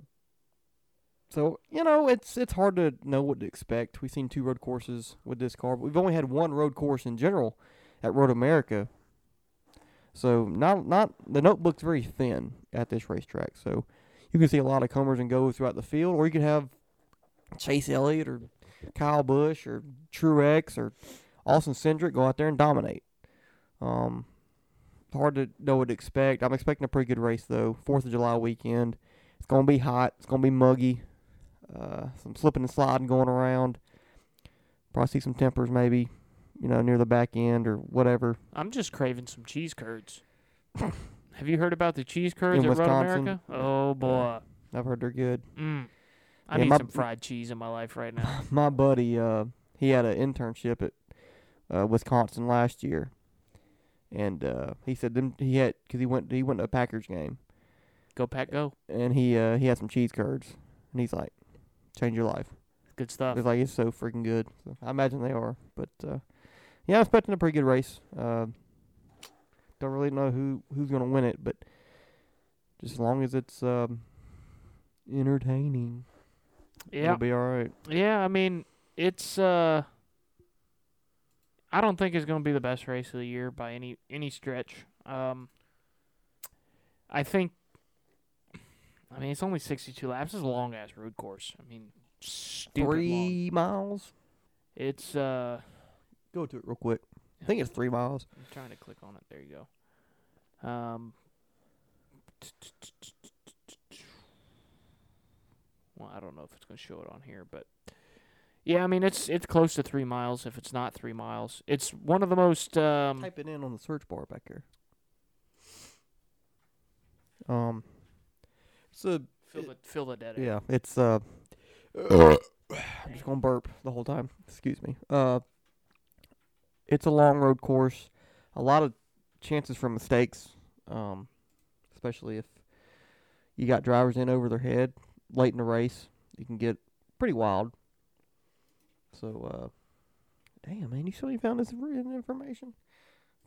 Speaker 2: so you know it's it's hard to know what to expect. We've seen two road courses with this car, but we've only had one road course in general at Road America. So not not the notebook's very thin at this racetrack. So you can see a lot of comers and goes throughout the field, or you could have Chase Elliott or Kyle Busch or Truex or Austin Cindric go out there and dominate. Um, hard to know what to expect. I'm expecting a pretty good race though. Fourth of July weekend. It's gonna be hot. It's gonna be muggy. Uh, some slipping and sliding going around. Probably see some tempers maybe, you know, near the back end or whatever.
Speaker 1: I'm just craving some cheese curds. Have you heard about the cheese curds
Speaker 2: In
Speaker 1: at Road
Speaker 2: Wisconsin?
Speaker 1: America? Oh boy.
Speaker 2: I've heard they're good.
Speaker 1: Mm. I
Speaker 2: Yeah,
Speaker 1: need
Speaker 2: my-
Speaker 1: some fried cheese in my life right now.
Speaker 2: My buddy, uh, he had an internship at uh, Wisconsin last year, and uh, he said them he had because he went he went to a Packers game
Speaker 1: Go pack, go.
Speaker 2: and he uh, he had some cheese curds and he's like, change your life.
Speaker 1: Good stuff.
Speaker 2: It's like it's so freaking good. So I imagine they are, but uh, yeah, I'm expecting a pretty good race. Uh, don't really know who who's gonna win it, but just as long as it's um, entertaining,
Speaker 1: Yeah.
Speaker 2: it'll be all right.
Speaker 1: Yeah, I mean, it's uh I don't think it's going to be the best race of the year by any any stretch. Um I think I mean, it's only 62 laps. It's a long ass road course. I mean, stupid long.
Speaker 2: Three miles.
Speaker 1: It's uh
Speaker 2: Go to it real quick. I think it's three miles.
Speaker 1: I'm trying to click on it. There you go. Um Well, I don't know if it's going to show it on here, but yeah, I mean it's it's close to 3 miles if it's not 3 miles. It's one of the most um
Speaker 2: Type it in on the search bar back here. Um, it's a
Speaker 1: fill the fill the dead air.
Speaker 2: yeah, it's uh. I'm just gonna burp the whole time. Excuse me. Uh, it's a long road course. A lot of chances for mistakes. Um, especially if you got drivers in over their head late in the race, you can get pretty wild. So, uh, damn man, you still ain't found this information?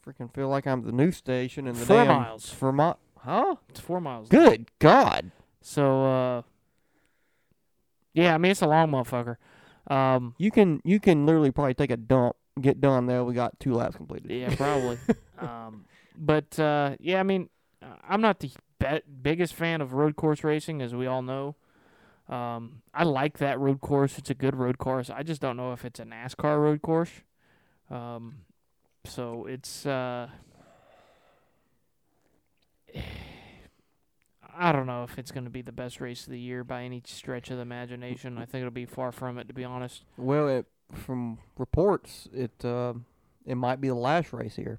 Speaker 2: Freaking feel like I'm the news station and the
Speaker 1: Four
Speaker 2: damn
Speaker 1: miles.
Speaker 2: For my, huh?
Speaker 1: It's 4 miles.
Speaker 2: Good God.
Speaker 1: So uh Yeah, I mean it's a long motherfucker. Um
Speaker 2: You can you can literally probably take a dump, get done there. We got two laps completed.
Speaker 1: Yeah, probably. um, but uh, yeah, I mean, uh, I'm not the be- biggest fan of road course racing, as we all know. Um, I like that road course; it's a good road course. I just don't know if it's a NASCAR road course. Um, so it's uh, I don't know if it's going to be the best race of the year by any stretch of the imagination. I think it'll be far from it, to be honest.
Speaker 2: Well, it, from reports, it uh, it might be the last race here.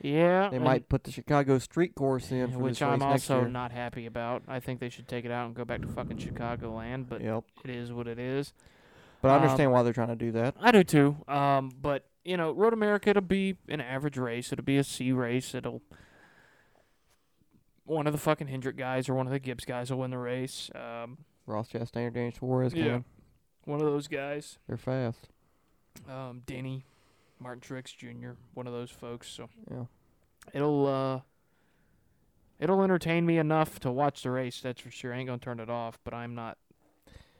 Speaker 1: Yeah,
Speaker 2: They might put the Chicago Street Course in for
Speaker 1: which
Speaker 2: this
Speaker 1: I'm
Speaker 2: next
Speaker 1: also
Speaker 2: year.
Speaker 1: not happy about. I think they should take it out and go back to fucking Chicagoland, but
Speaker 2: Yep.
Speaker 1: it is what it is.
Speaker 2: But I
Speaker 1: Um,
Speaker 2: understand why they're trying to do that.
Speaker 1: I do too. Um, but you know, Road America, it'll be an average race. It'll be a C race. It'll one of the fucking Hendrick guys or one of the Gibbs guys will win the race. Um,
Speaker 2: Ross Chastain or Daniel Suarez
Speaker 1: Yeah.
Speaker 2: coming.
Speaker 1: one of those guys.
Speaker 2: They're fast.
Speaker 1: Um, Denny, Martin Truex Jr. One of those folks. So
Speaker 2: Yeah.
Speaker 1: it'll uh, it'll entertain me enough to watch the race. That's for sure. I ain't gonna turn it off, but I'm not.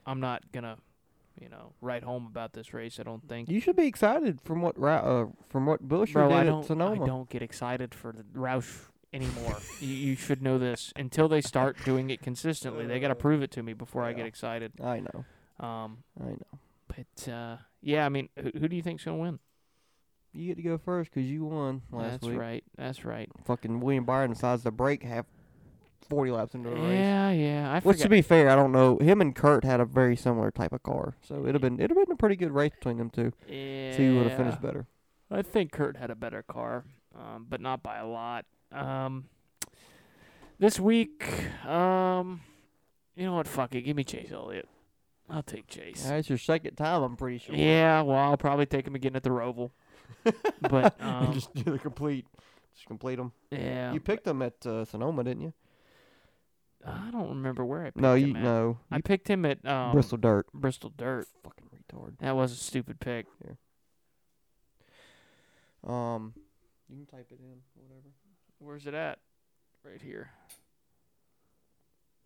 Speaker 1: I'm not gonna, you know, write home about this race. I don't think.
Speaker 2: You should be excited from what Ra- uh, from what Bush
Speaker 1: Bro,
Speaker 2: did
Speaker 1: I don't.
Speaker 2: Sonoma.
Speaker 1: I don't get excited for the Roush anymore. you, you should know this. Until they start doing it consistently, they gotta prove it to me before I get excited.
Speaker 2: I know.
Speaker 1: Um,
Speaker 2: I know.
Speaker 1: but uh, yeah, I mean, who, who do you think's gonna win?
Speaker 2: You get to go first 'cause you won last
Speaker 1: That's
Speaker 2: week.
Speaker 1: That's right. That's right.
Speaker 2: Fucking William Byron decides to break half 40 laps into the race.
Speaker 1: Yeah, yeah. I
Speaker 2: Which, to be fair, I don't know. Him and Kurt had a very similar type of car, so it'd have been it'd have been a pretty good race between them two.
Speaker 1: Yeah.
Speaker 2: See who would have finished better.
Speaker 1: I think Kurt had a better car, um, but not by a lot. Um, this week, um, you know what? Fuck it. Give me Chase Elliott. I'll take Chase.
Speaker 2: That's your second time, I'm pretty sure.
Speaker 1: Yeah, well, I'll probably take him again at the Roval. but um,
Speaker 2: just do the complete, just complete them.
Speaker 1: yeah,
Speaker 2: You picked them at uh, Sonoma, didn't you?
Speaker 1: I don't remember where I picked him.
Speaker 2: No,
Speaker 1: him
Speaker 2: you
Speaker 1: at.
Speaker 2: no.
Speaker 1: I
Speaker 2: You
Speaker 1: picked him at um,
Speaker 2: Bristol Dirt.
Speaker 1: Bristol Dirt.
Speaker 2: Fucking retard.
Speaker 1: That was a stupid pick.
Speaker 2: Um, you can type it in, whatever.
Speaker 1: Where's it at? Right here.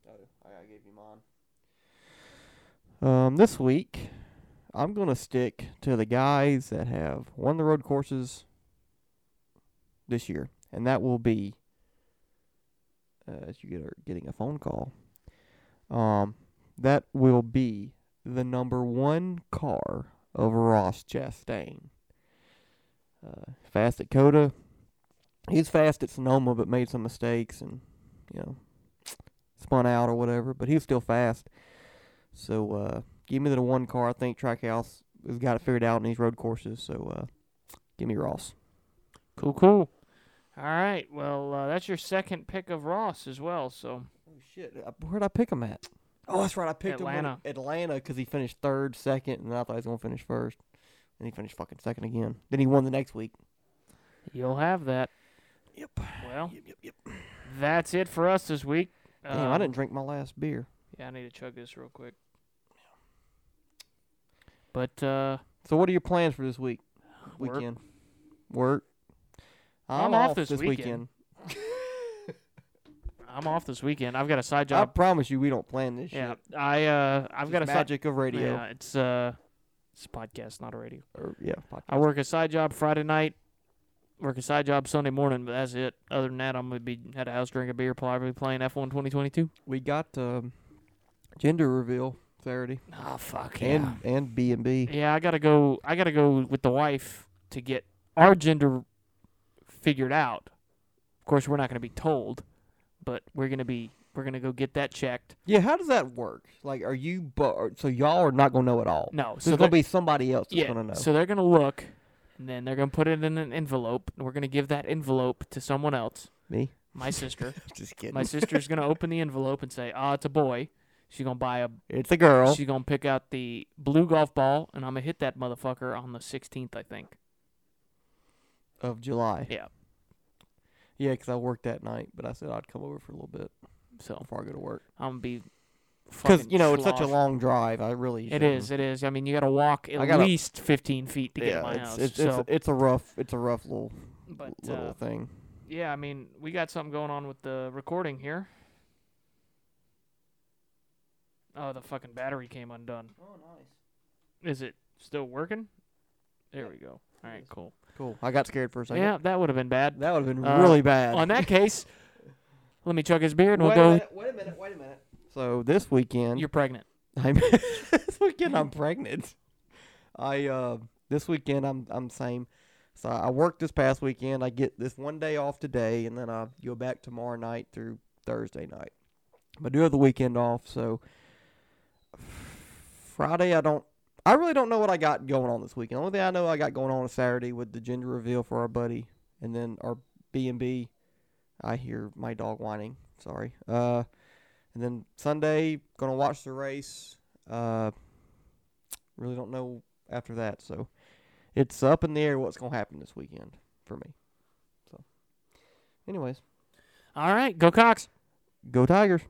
Speaker 2: Oh, I, I gave you mine. Um, this week, I'm gonna stick to the guys that have won the road courses this year, and that will be uh, as you get are getting a phone call. Um, that will be the number one car of Ross Chastain. Uh, fast at COTA. He's fast at Sonoma, but made some mistakes and you know spun out or whatever. But he was still fast. So uh, give me the one car. I think Trackhouse has got it figured out in these road courses. So uh, give me Ross.
Speaker 1: Cool, cool. All right. Well, uh, that's your second pick of Ross as well. So
Speaker 2: Oh shit! Where'd I pick him at? Oh, that's right. I picked him
Speaker 1: Atlanta.
Speaker 2: Atlanta because he finished third, second, and I thought he was gonna finish first. And he finished fucking second again. Then he won the next week.
Speaker 1: you'll have that.
Speaker 2: Yep.
Speaker 1: Well,
Speaker 2: Yep. Yep. Yep.
Speaker 1: that's it for us this week.
Speaker 2: Damn, I
Speaker 1: Um,
Speaker 2: didn't drink my last beer.
Speaker 1: Yeah, I need to chug this real quick. But uh,
Speaker 2: So what are your plans for this week?
Speaker 1: work.
Speaker 2: Weekend. Work.
Speaker 1: I'm off this weekend.
Speaker 2: weekend.
Speaker 1: I'm off this weekend. I've got a side job.
Speaker 2: I promise you, we don't plan this
Speaker 1: yeah,
Speaker 2: shit.
Speaker 1: I uh, I've got a side.
Speaker 2: magic of radio.
Speaker 1: Yeah, it's uh, it's a podcast, not a radio.
Speaker 2: Or, yeah.
Speaker 1: I work a side job Friday night. Work a side job Sunday morning, but that's it. Other than that, I'm gonna be at a house drinking a beer, probably playing F1 2022.
Speaker 2: We got um, gender reveal Saturday,
Speaker 1: Oh fuck yeah.
Speaker 2: and and B and B.
Speaker 1: Yeah, I gotta go. I gotta go with the wife to get our gender figured out. Of course, we're not gonna be told, but we're gonna be. We're gonna go get that checked.
Speaker 2: Yeah, how does that work? Like, are you? Bu- so y'all are not gonna know at all.
Speaker 1: No,
Speaker 2: There's gonna be somebody else that's
Speaker 1: yeah.
Speaker 2: gonna know.
Speaker 1: So they're gonna look, and then they're gonna put it in an envelope. And we're gonna give that envelope to someone else.
Speaker 2: Me?
Speaker 1: My sister.
Speaker 2: Just kidding.
Speaker 1: My sister's gonna open the envelope and say, "Ah, it's a boy." She's gonna buy a.
Speaker 2: it's a girl.
Speaker 1: She's gonna pick out the blue golf ball, and I'm gonna hit that motherfucker on the 16th, I think.
Speaker 2: of July.
Speaker 1: Yeah.
Speaker 2: Yeah, because I worked that night, but I said I'd come over for a little bit
Speaker 1: So
Speaker 2: before I go to work.
Speaker 1: I'm gonna be.
Speaker 2: Because you know it's such a long drive. I really.
Speaker 1: It
Speaker 2: shouldn't-
Speaker 1: is. It is. I mean, you got to walk at
Speaker 2: gotta-
Speaker 1: least 15 feet to get to my
Speaker 2: it's,
Speaker 1: house.
Speaker 2: it's,
Speaker 1: so,
Speaker 2: it's it's a rough it's a rough little
Speaker 1: but
Speaker 2: little
Speaker 1: uh,
Speaker 2: thing.
Speaker 1: yeah, I mean, we got something going on with the recording here. Oh, the fucking battery came undone.
Speaker 2: Oh, nice.
Speaker 1: Is it still working? There we go. All right, cool.
Speaker 2: Cool. I got scared for a second.
Speaker 1: Yeah, that would have been bad.
Speaker 2: That would have been
Speaker 1: Uh,
Speaker 2: really bad.
Speaker 1: On that case, let me chug his beer and we'll go.
Speaker 2: Minute, wait a minute. Wait a minute. So this weekend,
Speaker 1: You're pregnant.
Speaker 2: I'm this weekend I'm pregnant. I uh this weekend I'm I'm same. So I worked this past weekend. I get this one day off today, and then I go back tomorrow night through Thursday night. But I do have the weekend off, so Friday I don't. I really don't know what I got going on this weekend. The only thing I know I got going on is Saturday with the gender reveal for our buddy, and then our B and B. I hear my dog whining. Sorry. Uh, and then Sunday gonna watch the race. Uh, really don't know after that, so it's up in the air what's gonna happen this weekend for me. So, anyways,
Speaker 1: All right, go Cox.
Speaker 2: go Tigers.